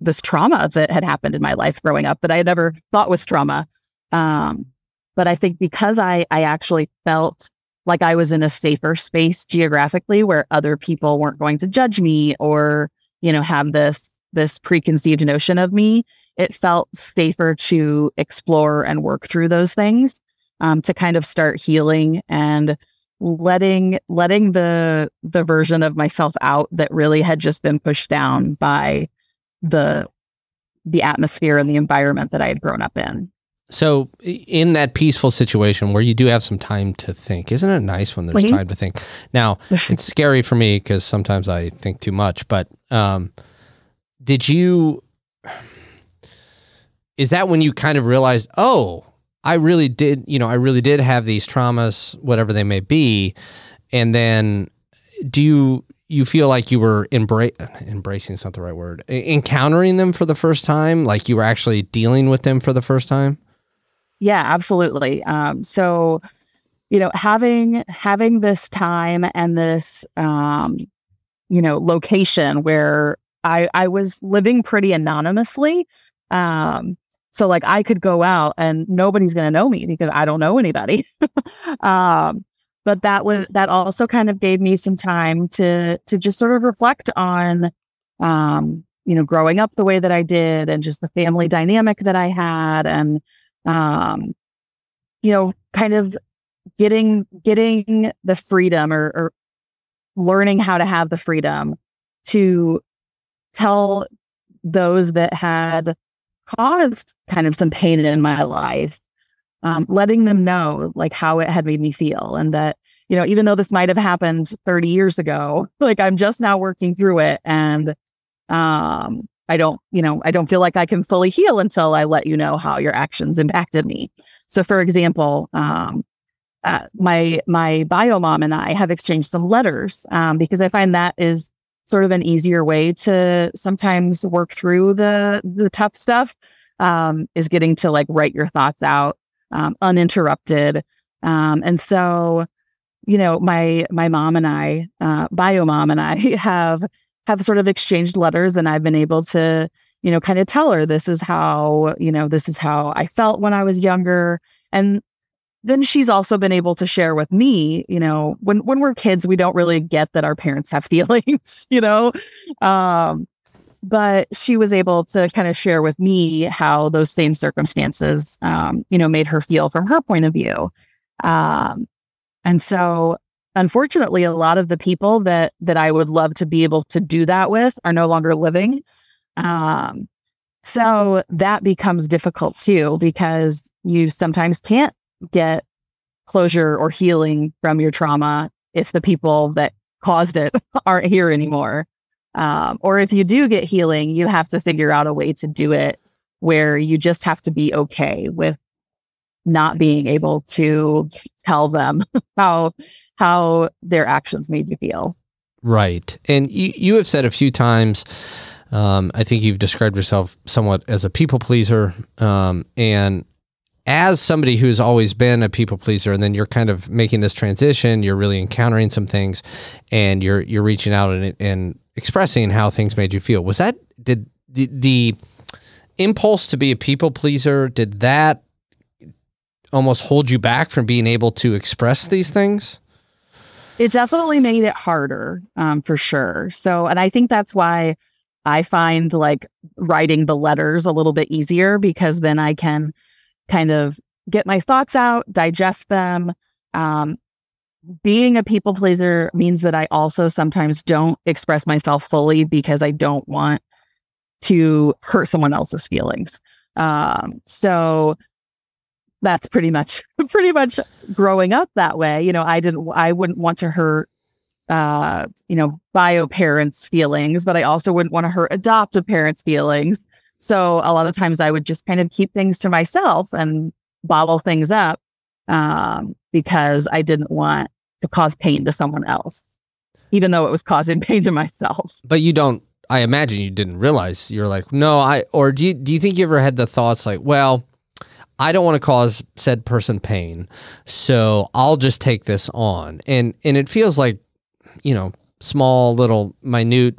Speaker 2: this trauma that had happened in my life growing up that I had never thought was trauma. Um, but I think because I I actually felt like I was in a safer space geographically where other people weren't going to judge me or, you know, have this this preconceived notion of me, it felt safer to explore and work through those things um, to kind of start healing and letting letting the the version of myself out that really had just been pushed down by the the atmosphere and the environment that I had grown up in.
Speaker 1: So, in that peaceful situation where you do have some time to think, isn't it nice when there's
Speaker 2: Mhm.
Speaker 1: time to think? Now, it's scary for me because sometimes I think too much. But um, did you is that when you kind of realized, oh, I really did, you know, I really did have these traumas, whatever they may be, and then do you you feel like you were embra- embracing is not the right word encountering them for the first time? Like you were actually dealing with them for the first time?
Speaker 2: Yeah absolutely. Um, so you know having having this time and this um, you know location where i i was living pretty anonymously um, so like I could go out and nobody's going to know me because I don't know anybody. um, but that was that also kind of gave me some time to to just sort of reflect on um, you know growing up the way that I did and just the family dynamic that I had and um, you know kind of getting getting the freedom or, or learning how to have the freedom to tell those that had caused kind of some pain in my life, um, letting them know like how it had made me feel and that, you know, even though this might have happened 30 years ago, like I'm just now working through it. And um, I don't, you know, I don't feel like I can fully heal until I let you know how your actions impacted me. So, for example, um, uh, my my bio mom and I have exchanged some letters um, because I find that is sort of an easier way to sometimes work through the the tough stuff um, is getting to like write your thoughts out um, uninterrupted. Um, and so you know my my mom and i uh, bio mom and i have have sort of exchanged letters and i've been able to you know kind of tell her this is how you know this is how i felt when i was younger. And then she's also been able to share with me, you know, when when we're kids, we don't really get that our parents have feelings, you know. Um, but she was able to kind of share with me how those same circumstances, um, you know, made her feel from her point of view. Um, and so, unfortunately, a lot of the people that that I would love to be able to do that with are no longer living. Um, so that becomes difficult too because you sometimes can't get closure or healing from your trauma if the people that caused it aren't here anymore. Um, or if you do get healing, you have to figure out a way to do it where you just have to be okay with not being able to tell them how how their actions made you feel.
Speaker 1: Right. And you, you have said a few times, um, I think you've described yourself somewhat as a people pleaser. Um, and as somebody who's always been a people pleaser and then you're kind of making this transition you're really encountering some things and you're you're reaching out and, and expressing how things made you feel. Was that did the, the impulse to be a people pleaser did that almost hold you back from being able to express these things?
Speaker 2: It definitely made it harder um, for sure. So and i think that's why i find like writing the letters a little bit easier because then i can kind of get my thoughts out, digest them. Um, being a people pleaser means that I also sometimes don't express myself fully because I don't want to hurt someone else's feelings. Um, so that's pretty much pretty much growing up that way. You know, I didn't I wouldn't want to hurt uh, you know, bio parents' feelings, but I also wouldn't want to hurt adoptive parents' feelings. So a lot of times I would just kind of keep things to myself and bottle things up um, because I didn't want to cause pain to someone else, even though it was causing pain to myself.
Speaker 1: But you don't. I imagine you didn't realize you're like, no, I. Or do you do you think you ever had the thoughts like, well, I don't want to cause said person pain, so I'll just take this on, and and it feels like, you know, small little minute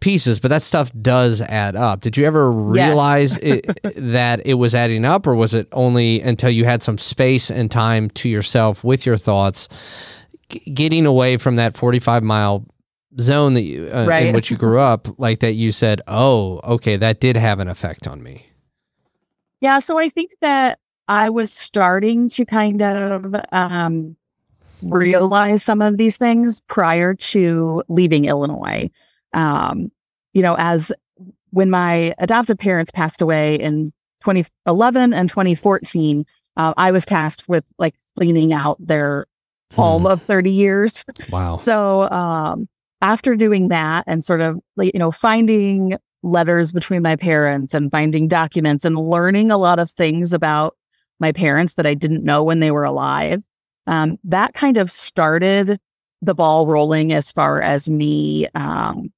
Speaker 1: pieces, but that stuff does add up. Did you ever realize it, that it was adding up, or was it only until you had some space and time to yourself with your thoughts, g- getting away from that 45 mile zone that you, uh, right. in which you grew up, like that you said, oh, okay, that did have an effect on me?
Speaker 2: Yeah. So I think that I was starting to kind of um, realize some of these things prior to leaving Illinois um, you know, as when my adoptive parents passed away in 2011 and 2014, uh, I was tasked with like cleaning out their hmm. home of 30 years.
Speaker 1: Wow.
Speaker 2: So um, after doing that and sort of, like you know, finding letters between my parents and finding documents and learning a lot of things about my parents that I didn't know when they were alive. Um, that kind of started the ball rolling as far as me, um,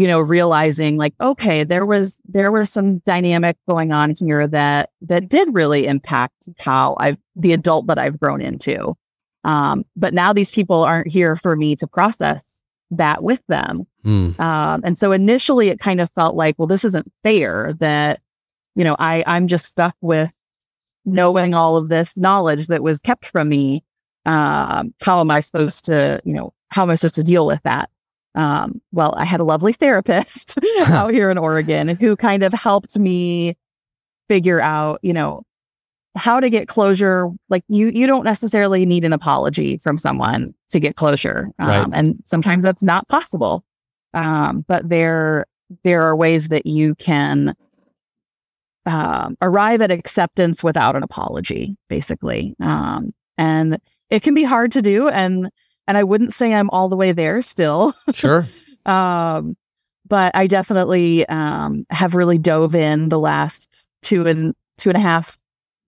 Speaker 2: you know, realizing like, okay, there was there was some dynamic going on here that that did really impact how I've the adult that I've grown into. Um, but now these people aren't here for me to process that with them. Mm. Um, and so initially it kind of felt like, well, this isn't fair that, you know, I, I'm just stuck with knowing all of this knowledge that was kept from me. Um, how am I supposed to, you know, how am I supposed to deal with that? Um, well, I had a lovely therapist out here in Oregon who kind of helped me figure out, you know, how to get closure. Like you you don't necessarily need an apology from someone to get closure um, right. and sometimes that's not possible. Um, but there there are ways that you can um, arrive at acceptance without an apology basically. Um, and it can be hard to do and and i wouldn't say i'm all the way there still
Speaker 1: sure
Speaker 2: um, but i definitely um, have really dove in the last two and two and a half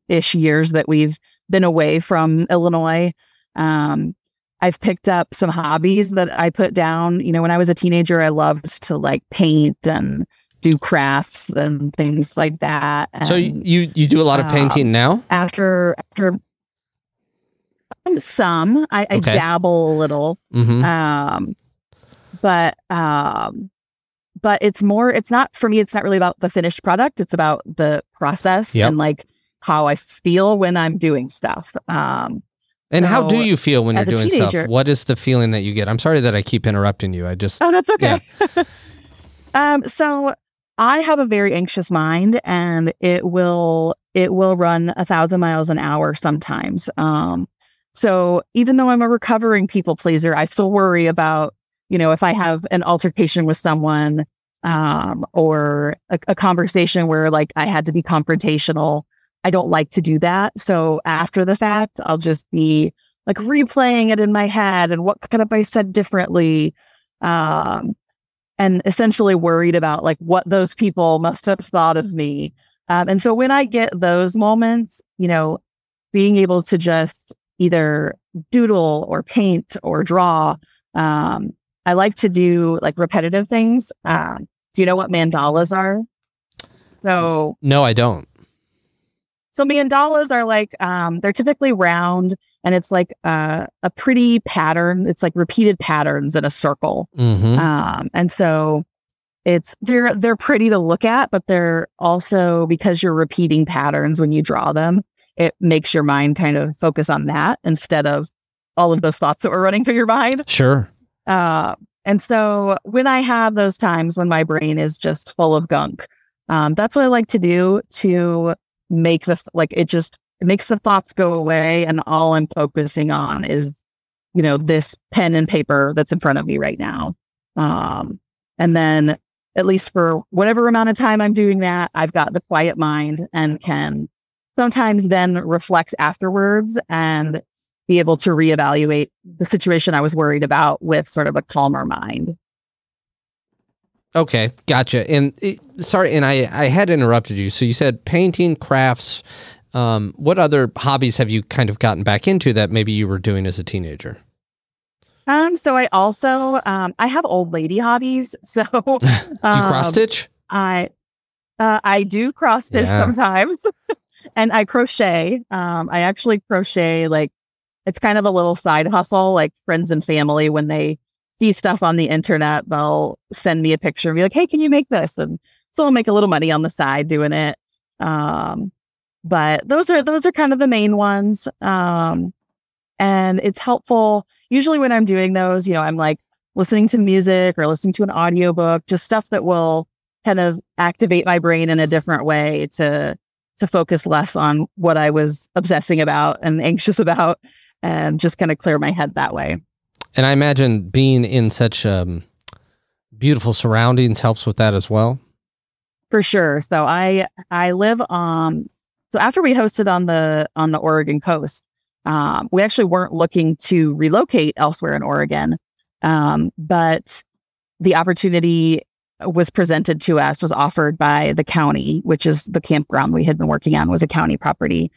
Speaker 2: ish years that we've been away from Illinois. Um, I've picked up some hobbies that I put down. You know, when I was a teenager, I loved to like paint and do crafts and things like that. And,
Speaker 1: so you you do a lot of painting um, now?
Speaker 2: After after some, I, I dabble a little. Mm-hmm. Um, but um, but it's more. It's not for me. It's not really about the finished product. It's about the process yep. and like how I feel when I'm doing stuff. Um,
Speaker 1: and so how do you feel when you're doing teenager, stuff? What is the feeling that you get? I'm sorry that I keep interrupting you. I just
Speaker 2: oh, that's okay. Yeah. um, so I have a very anxious mind, and it will it will run a thousand miles an hour sometimes. Um, so even though I'm a recovering people pleaser, I still worry about you know if I have an altercation with someone um, or a, a conversation where like I had to be confrontational I don't like to do that. So after the fact, I'll just be like replaying it in my head and what could have I said differently? Um, and essentially worried about like what those people must have thought of me. Um, and so when I get those moments, you know, being able to just either doodle or paint or draw, um, I like to do like repetitive things. Um, do you know what mandalas are? So
Speaker 1: no, I don't.
Speaker 2: So mandalas are like um, they're typically round, and it's like uh, a pretty pattern. It's like repeated patterns in a circle, mm-hmm. um, and so it's they're they're pretty to look at, but they're also because you're repeating patterns when you draw them. It makes your mind kind of focus on that instead of all of those thoughts that were running through your mind.
Speaker 1: Sure.
Speaker 2: Uh, and so when I have those times when my brain is just full of gunk, um, that's what I like to do to make this like it just it makes the thoughts go away and all i'm focusing on is you know this pen and paper that's in front of me right now um and then at least for whatever amount of time i'm doing that i've got the quiet mind and can sometimes then reflect afterwards and be able to reevaluate the situation i was worried about with sort of a calmer mind
Speaker 1: Okay, gotcha. And eh, sorry, and I I had interrupted you. So you said painting, crafts. Um, what other hobbies have you kind of gotten back into that maybe you were doing as a teenager?
Speaker 2: Um, so I also um I have old lady hobbies. So um,
Speaker 1: you cross stitch?
Speaker 2: I uh, I do cross stitch yeah. sometimes, and I crochet. Um, I actually crochet like it's kind of a little side hustle, like friends and family when they see stuff on the internet, they'll send me a picture and be like, hey, can you make this? And so I'll make a little money on the side doing it. Um, but those are those are kind of the main ones. Um, and it's helpful. Usually when I'm doing those, you know, I'm like listening to music or listening to an audiobook, just stuff that will kind of activate my brain in a different way to to focus less on what I was obsessing about and anxious about and just kind of clear my head that way.
Speaker 1: And I imagine being in such um, beautiful surroundings helps with that as well.
Speaker 2: For sure. So I I live um so after we hosted on the on the Oregon coast, um, we actually weren't looking to relocate elsewhere in Oregon, um, but the opportunity was presented to us was offered by the county, which is the campground we had been working on was a county property.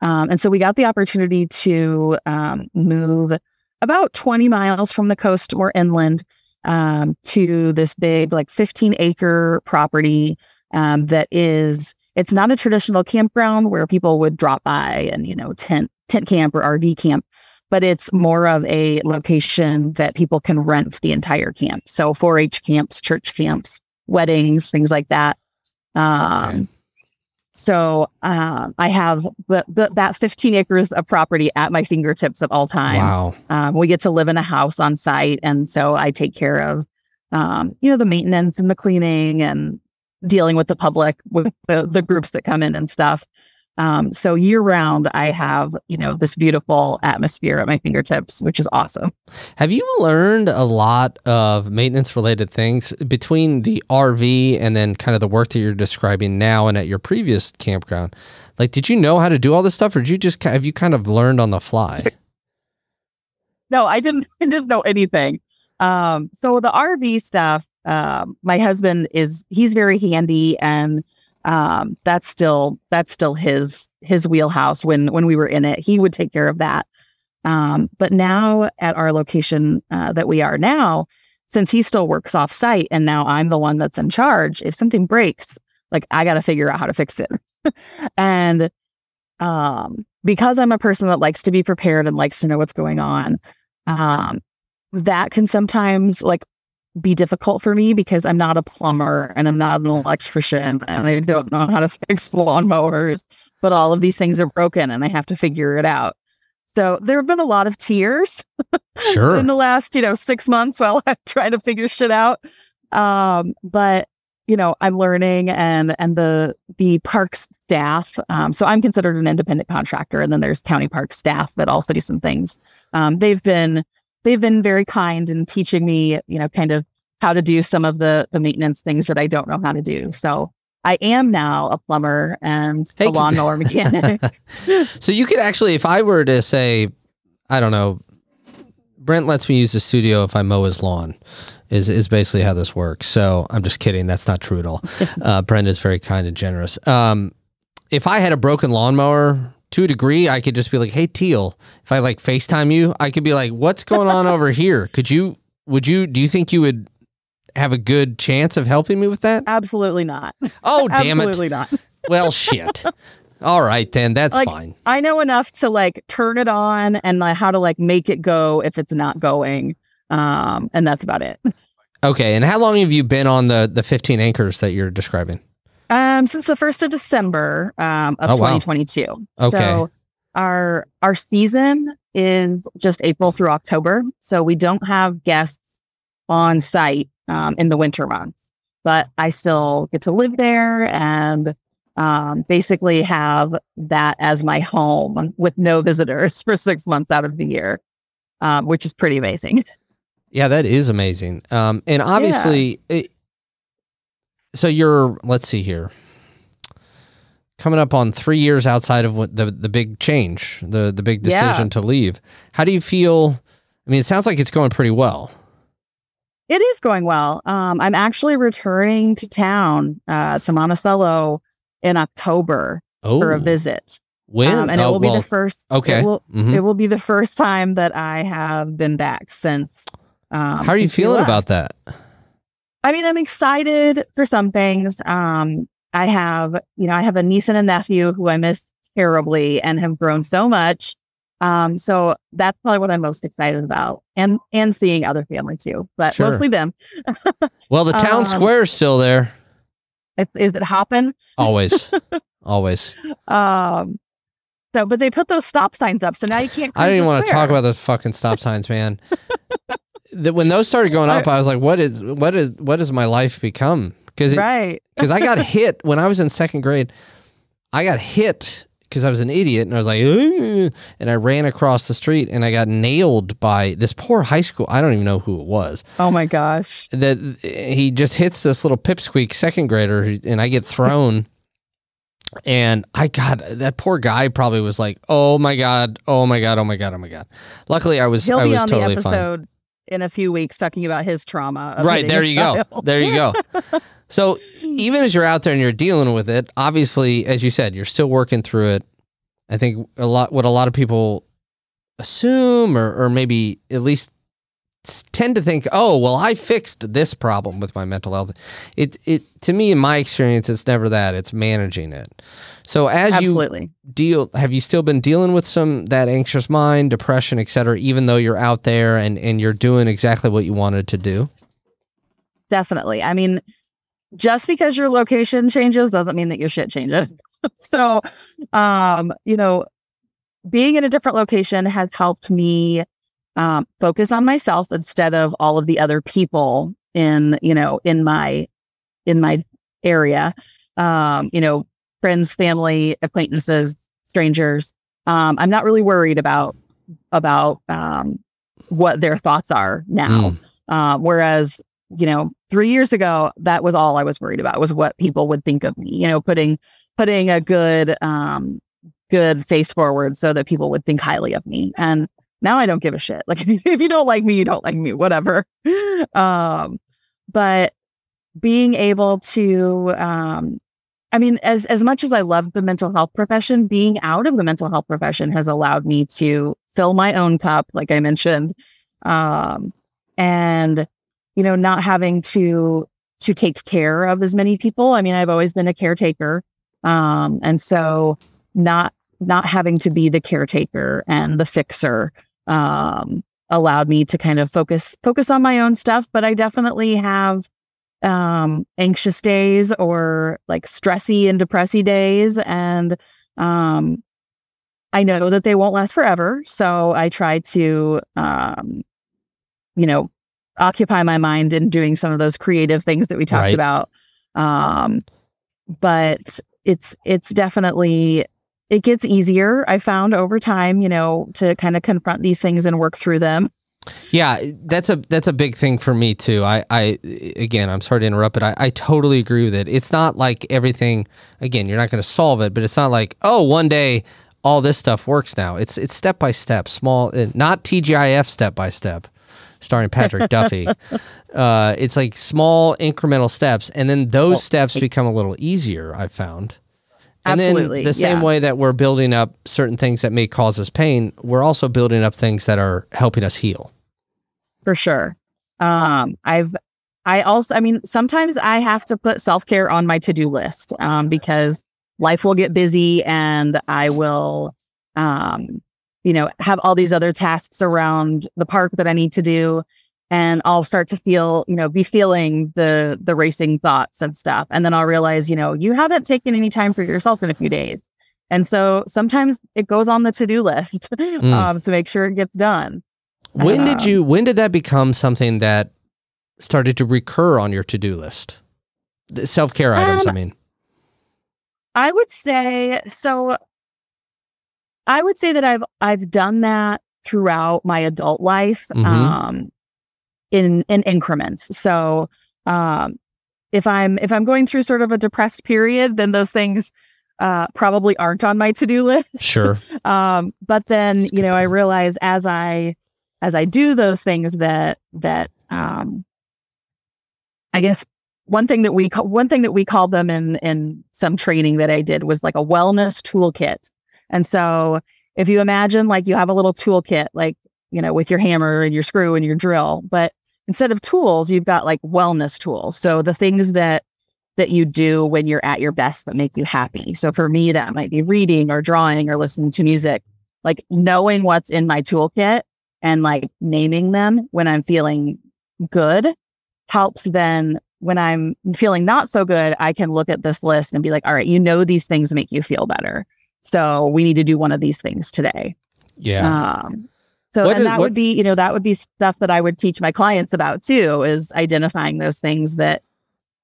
Speaker 2: Um, and so we got the opportunity to um, move about 20 miles from the coast or inland um, to this big, like 15 acre property um, that is, it's not a traditional campground where people would drop by and, you know, tent, tent camp or RV camp, but it's more of a location that people can rent the entire camp. So 4 H camps, church camps, weddings, things like that. Um, okay. So um, I have the, the, that 15 acres of property at my fingertips at all time.
Speaker 1: Wow.
Speaker 2: Um, we get to live in a house on site. And so I take care of, um, you know, the maintenance and the cleaning and dealing with the public, with the, the groups that come in and stuff. Um, so year round, I have you know this beautiful atmosphere at my fingertips, which is awesome.
Speaker 1: Have you learned a lot of maintenance related things between the RV and then kind of the work that you're describing now and at your previous campground? Like, did you know how to do all this stuff, or did you just have you kind of learned on the fly?
Speaker 2: No, I didn't. I didn't know anything. Um, so the RV stuff, um, my husband is he's very handy and um, that's still that's still his his wheelhouse when when we were in it. He would take care of that. Um, but now at our location uh, that we are now since he still works off site and now i'm the one that's in charge if something breaks like i got to figure out how to fix it. And um, because i'm a person that likes to be prepared and likes to know what's going on um, that can sometimes like be difficult for me because I'm not a plumber and I'm not an electrician and I don't know how to fix lawnmowers, but all of these things are broken and I have to figure it out. So there have been a lot of tears
Speaker 1: sure.
Speaker 2: in the last, you know, six months while I'm trying to figure shit out. Um, but you know, I'm learning and and the the parks staff. Um, so I'm considered an independent contractor, and then there's county park staff that also do some things. Um, they've been they've been very kind in teaching me, you know, kind of how to do some of the the maintenance things that I don't know how to do. So I am now a plumber and hey, a lawnmower mechanic.
Speaker 1: so you could actually, if I were to say, I don't know, Brent lets me use the studio if I mow his lawn. Is, is basically how this works. So I'm just kidding. That's not true at all. Uh, Brent is very kind and generous. Um, if I had a broken lawnmower, to a degree, I could just be like, "Hey, Teale," if I like FaceTime you, I could be like, "What's going on over here?" Could you? Would you? Do you think you would have a good chance of helping me with that?
Speaker 2: Absolutely not.
Speaker 1: Oh, damn
Speaker 2: it! Absolutely not.
Speaker 1: well, shit. All right, then that's
Speaker 2: like,
Speaker 1: fine.
Speaker 2: I know enough to like turn it on and like how to like make it go if it's not going, um, and that's about it.
Speaker 1: Okay, and how long have you been on the the 15 anchors that you're describing?
Speaker 2: Um, since the first of December um, of oh, 2022. Wow.
Speaker 1: Okay.
Speaker 2: So our our season is just April through October, so we don't have guests on site um, in the winter months. But I still get to live there and um, basically have that as my home with no visitors for six months out of the year, um, which is pretty amazing.
Speaker 1: Yeah, that is amazing. Um, and obviously, yeah. it, so you're let's see here. Coming up on three years outside of what the the big change the the big decision yeah. to leave. How do you feel? I mean it sounds like it's going pretty well.
Speaker 2: It is going well. Um, i'm actually returning to town uh, to monticello in october oh. for a oh. visit.
Speaker 1: When?
Speaker 2: Um, and oh, it will well, be the first
Speaker 1: okay.
Speaker 2: it will, mm-hmm. it will, be the first time that i have been back since um,
Speaker 1: how are you feeling about that
Speaker 2: I mean, I'm excited for some things. Um, I have, you know, I have a niece and a nephew who I miss terribly and have grown so much. Um, so that's probably what I'm most excited about, and and seeing other family too, but sure. mostly them.
Speaker 1: well, the town um, square is still there.
Speaker 2: It's, is it hopping?
Speaker 1: Always, always.
Speaker 2: Um, so, but they put those stop signs up, so now you can't.
Speaker 1: I
Speaker 2: don't
Speaker 1: even
Speaker 2: want
Speaker 1: to talk about those fucking stop signs, man that when those started going up, I was like, what is what is what has my life become? Because
Speaker 2: right,
Speaker 1: because I got hit when I was in second grade. I got hit because I was an idiot and I was like, Ugh! and I ran across the street and I got nailed by this poor high school. I don't even know who it was.
Speaker 2: Oh my gosh!
Speaker 1: That he just hits this little pipsqueak second grader and I get thrown. and I got that poor guy probably was like, "Oh my god, oh my god, oh my god, oh my god." Luckily, I was
Speaker 2: He'll
Speaker 1: I was
Speaker 2: on
Speaker 1: totally
Speaker 2: the episode
Speaker 1: fine
Speaker 2: in a few weeks talking about his trauma. of
Speaker 1: right there you go. there you go. So even as you're out there and you're dealing with it obviously as you said you're still working through it. I think a lot what a lot of people assume or, or maybe at least tend to think oh well i fixed this problem with my mental health it it to me in my experience it's never that it's managing it so as you deal have you still been dealing with some that anxious mind depression et cetera even though you're out there and and you're doing exactly what you wanted to do
Speaker 2: Definitely. I mean, just because your location changes doesn't mean that your shit changes. so, um, you know, being in a different location has helped me um, focus on myself instead of all of the other people in, you know, in my in my area. Um, you know, friends, family, acquaintances, strangers. Um, I'm not really worried about about um, what their thoughts are now.
Speaker 1: Mm.
Speaker 2: Uh, whereas, you know, three years ago, that was all I was worried about was what people would think of me. You know, putting putting a good um, good face forward so that people would think highly of me. And now I don't give a shit. Like if you don't like me, you don't like me. Whatever. Um, but being able to um, I mean, as as much as I love the mental health profession, being out of the mental health profession has allowed me to fill my own cup, like I mentioned, um, and you know, not having to to take care of as many people. I mean, I've always been a caretaker, um, and so not not having to be the caretaker and the fixer um, allowed me to kind of focus focus on my own stuff. But I definitely have um anxious days or like stressy and depressy days and um I know that they won't last forever so I try to um you know occupy my mind in doing some of those creative things that we talked
Speaker 1: Right.
Speaker 2: about um but it's it's definitely it gets easier I found over time you know to kind of confront these things and work through them
Speaker 1: Yeah, that's a that's a big thing for me too. I I again, I'm sorry to interrupt, but I, I totally agree with it. It's not like everything. Again, you're not going to solve it, but it's not like oh, one day all this stuff works now. It's it's step by step, small, uh, not TGIF step by step, starring Patrick Duffy. Uh, it's like small incremental steps, and then those steps become a little easier. I've found. And
Speaker 2: Absolutely,
Speaker 1: then the same
Speaker 2: yeah.
Speaker 1: way that we're building up certain things that may cause us pain, we're also building up things that are helping us heal.
Speaker 2: for sure. Um, I've, I also, I mean, sometimes I have to put self care on my to do list um, because life will get busy and I will, um, you know, have all these other tasks around the park that I need to do. And I'll start to feel, you know, be feeling the the racing thoughts and stuff. And then I'll realize, you know, you haven't taken any time for yourself in a few days. And so sometimes it goes on the to do list um, to make sure it gets done.
Speaker 1: When did
Speaker 2: Um,
Speaker 1: you when did that become something that started to recur on your to-do list? The self-care items, I
Speaker 2: Um,
Speaker 1: mean.
Speaker 2: I would say so. I would say that I've I've done that throughout my adult life,
Speaker 1: Mhm.
Speaker 2: um, in in increments. So, um, if I'm if I'm going through sort of a depressed period, then those things uh, probably aren't on my to do list.
Speaker 1: Sure.
Speaker 2: Um, but then
Speaker 1: That's
Speaker 2: you know, I realize as I as I do those things that that um, I guess one thing that we one thing that we called them in in some training that I did was like a wellness toolkit. And so if you imagine like you have a little toolkit, like you know, with your hammer and your screw and your drill, but instead of tools, you've got like wellness tools. So the things that that you do when you're at your best that make you happy. So for me, that might be reading or drawing or listening to music. Like knowing what's in my toolkit and like naming them when I'm feeling good helps then when I'm feeling not so good, I can look at this list and be like, all right, you know, these things make you feel better. So we need to do one of these things today.
Speaker 1: Yeah.
Speaker 2: Um, so,
Speaker 1: What
Speaker 2: and
Speaker 1: is-
Speaker 2: that
Speaker 1: what-
Speaker 2: would be, you know, that would be stuff that I would teach my clients about too, is identifying those things that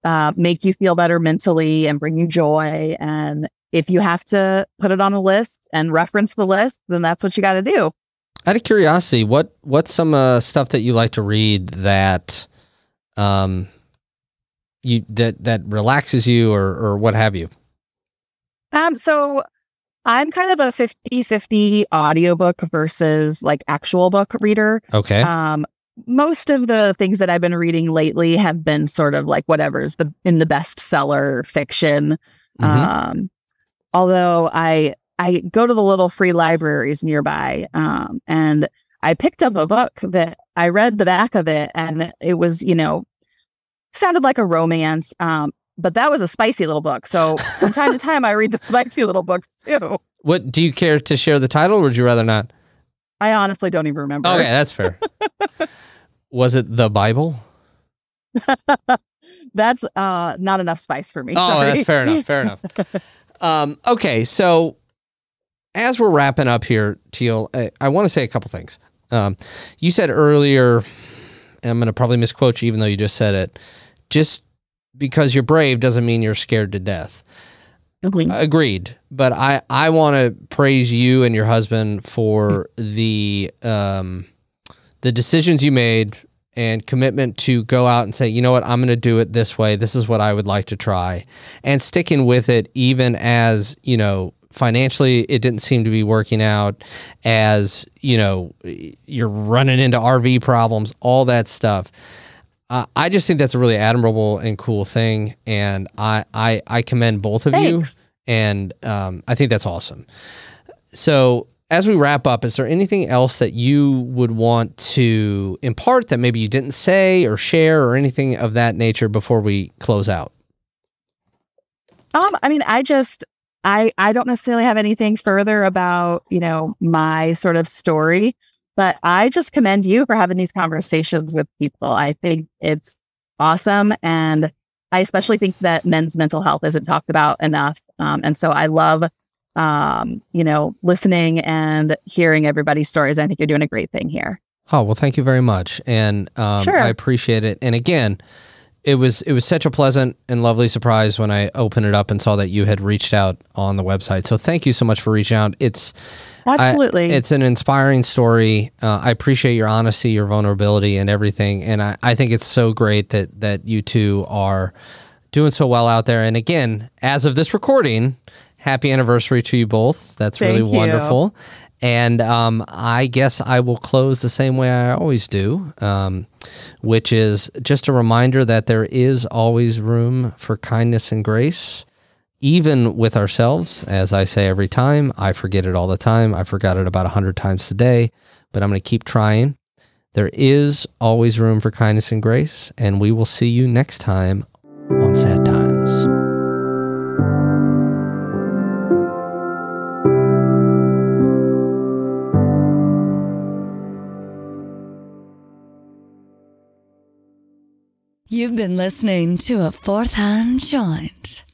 Speaker 2: uh, make you feel better mentally and bring you joy. And if you have to put it on a list and reference the list, then that's what you got to do.
Speaker 1: Out of curiosity, what what's some uh, stuff that you like to read that um you that that relaxes you or or what have you?
Speaker 2: Um, so I'm kind of a 50 50 audiobook versus like actual book reader.
Speaker 1: Okay.
Speaker 2: Um, most of the things that I've been reading lately have been sort of like whatever's the in the bestseller fiction.
Speaker 1: Mhm.
Speaker 2: Um, although I I go to the little free libraries nearby, um, and I picked up a book that I read the back of it, and it was you know sounded like a romance. Um, but that was a spicy little book. So from time to time, I read the spicy little books too.
Speaker 1: What do you care to share the title, or would you rather not?
Speaker 2: I honestly don't even remember.
Speaker 1: Okay, that's fair. Was it the Bible?
Speaker 2: That's uh not enough spice for me.
Speaker 1: Oh,
Speaker 2: Sorry.
Speaker 1: that's fair enough. Fair enough. Um, okay, so as we're wrapping up here, Teale, I, I want to say a couple things. Um, you said earlier, and I'm going to probably misquote you, even though you just said it. Just because you're brave doesn't mean you're scared to death.
Speaker 2: Mhm.
Speaker 1: Agreed. But I, I want to praise you and your husband for the um, the decisions you made and commitment to go out and say, you know what, I'm going to do it this way. This is what I would like to try, and sticking with it even as you know financially it didn't seem to be working out as you know you're running into rv problems all that stuff uh, i just think that's a really admirable and cool thing and i i, I commend both of you
Speaker 2: Thanks.
Speaker 1: and um, I think that's awesome. So, as we wrap up, is there anything else that you would want to impart that maybe you didn't say or share or anything of that nature before we close out?
Speaker 2: Um, I mean, I just I I don't necessarily have anything further about, you know, my sort of story, but I just commend you for having these conversations with people. I think it's awesome and I especially think that men's mental health isn't talked about enough. Um, and so I love um, you know, listening and hearing everybody's stories. I think you're doing a great thing here.
Speaker 1: Oh well, thank you very much, and um,
Speaker 2: Sure.
Speaker 1: I appreciate it. And again, it was it was such a pleasant and lovely surprise when I opened it up and saw that you had reached out on the website. So thank you so much for reaching out. It's
Speaker 2: Absolutely.
Speaker 1: It's an inspiring story. Uh, I appreciate your honesty, your vulnerability, and everything. And I, I think it's so great that that you two are doing so well out there. And again, as of this recording, happy anniversary to you both. That's really
Speaker 2: Thank you.
Speaker 1: wonderful. And um, I guess I will close the same way I always do, um, which is just a reminder that there is always room for kindness and grace even with ourselves, as I say every time, I forget it all the time. I forgot it about a hundred times today, but I'm going to keep trying. There is always room for kindness and grace, and we will see you next time on Sad Times.
Speaker 3: You've been listening to a fourth hand joint.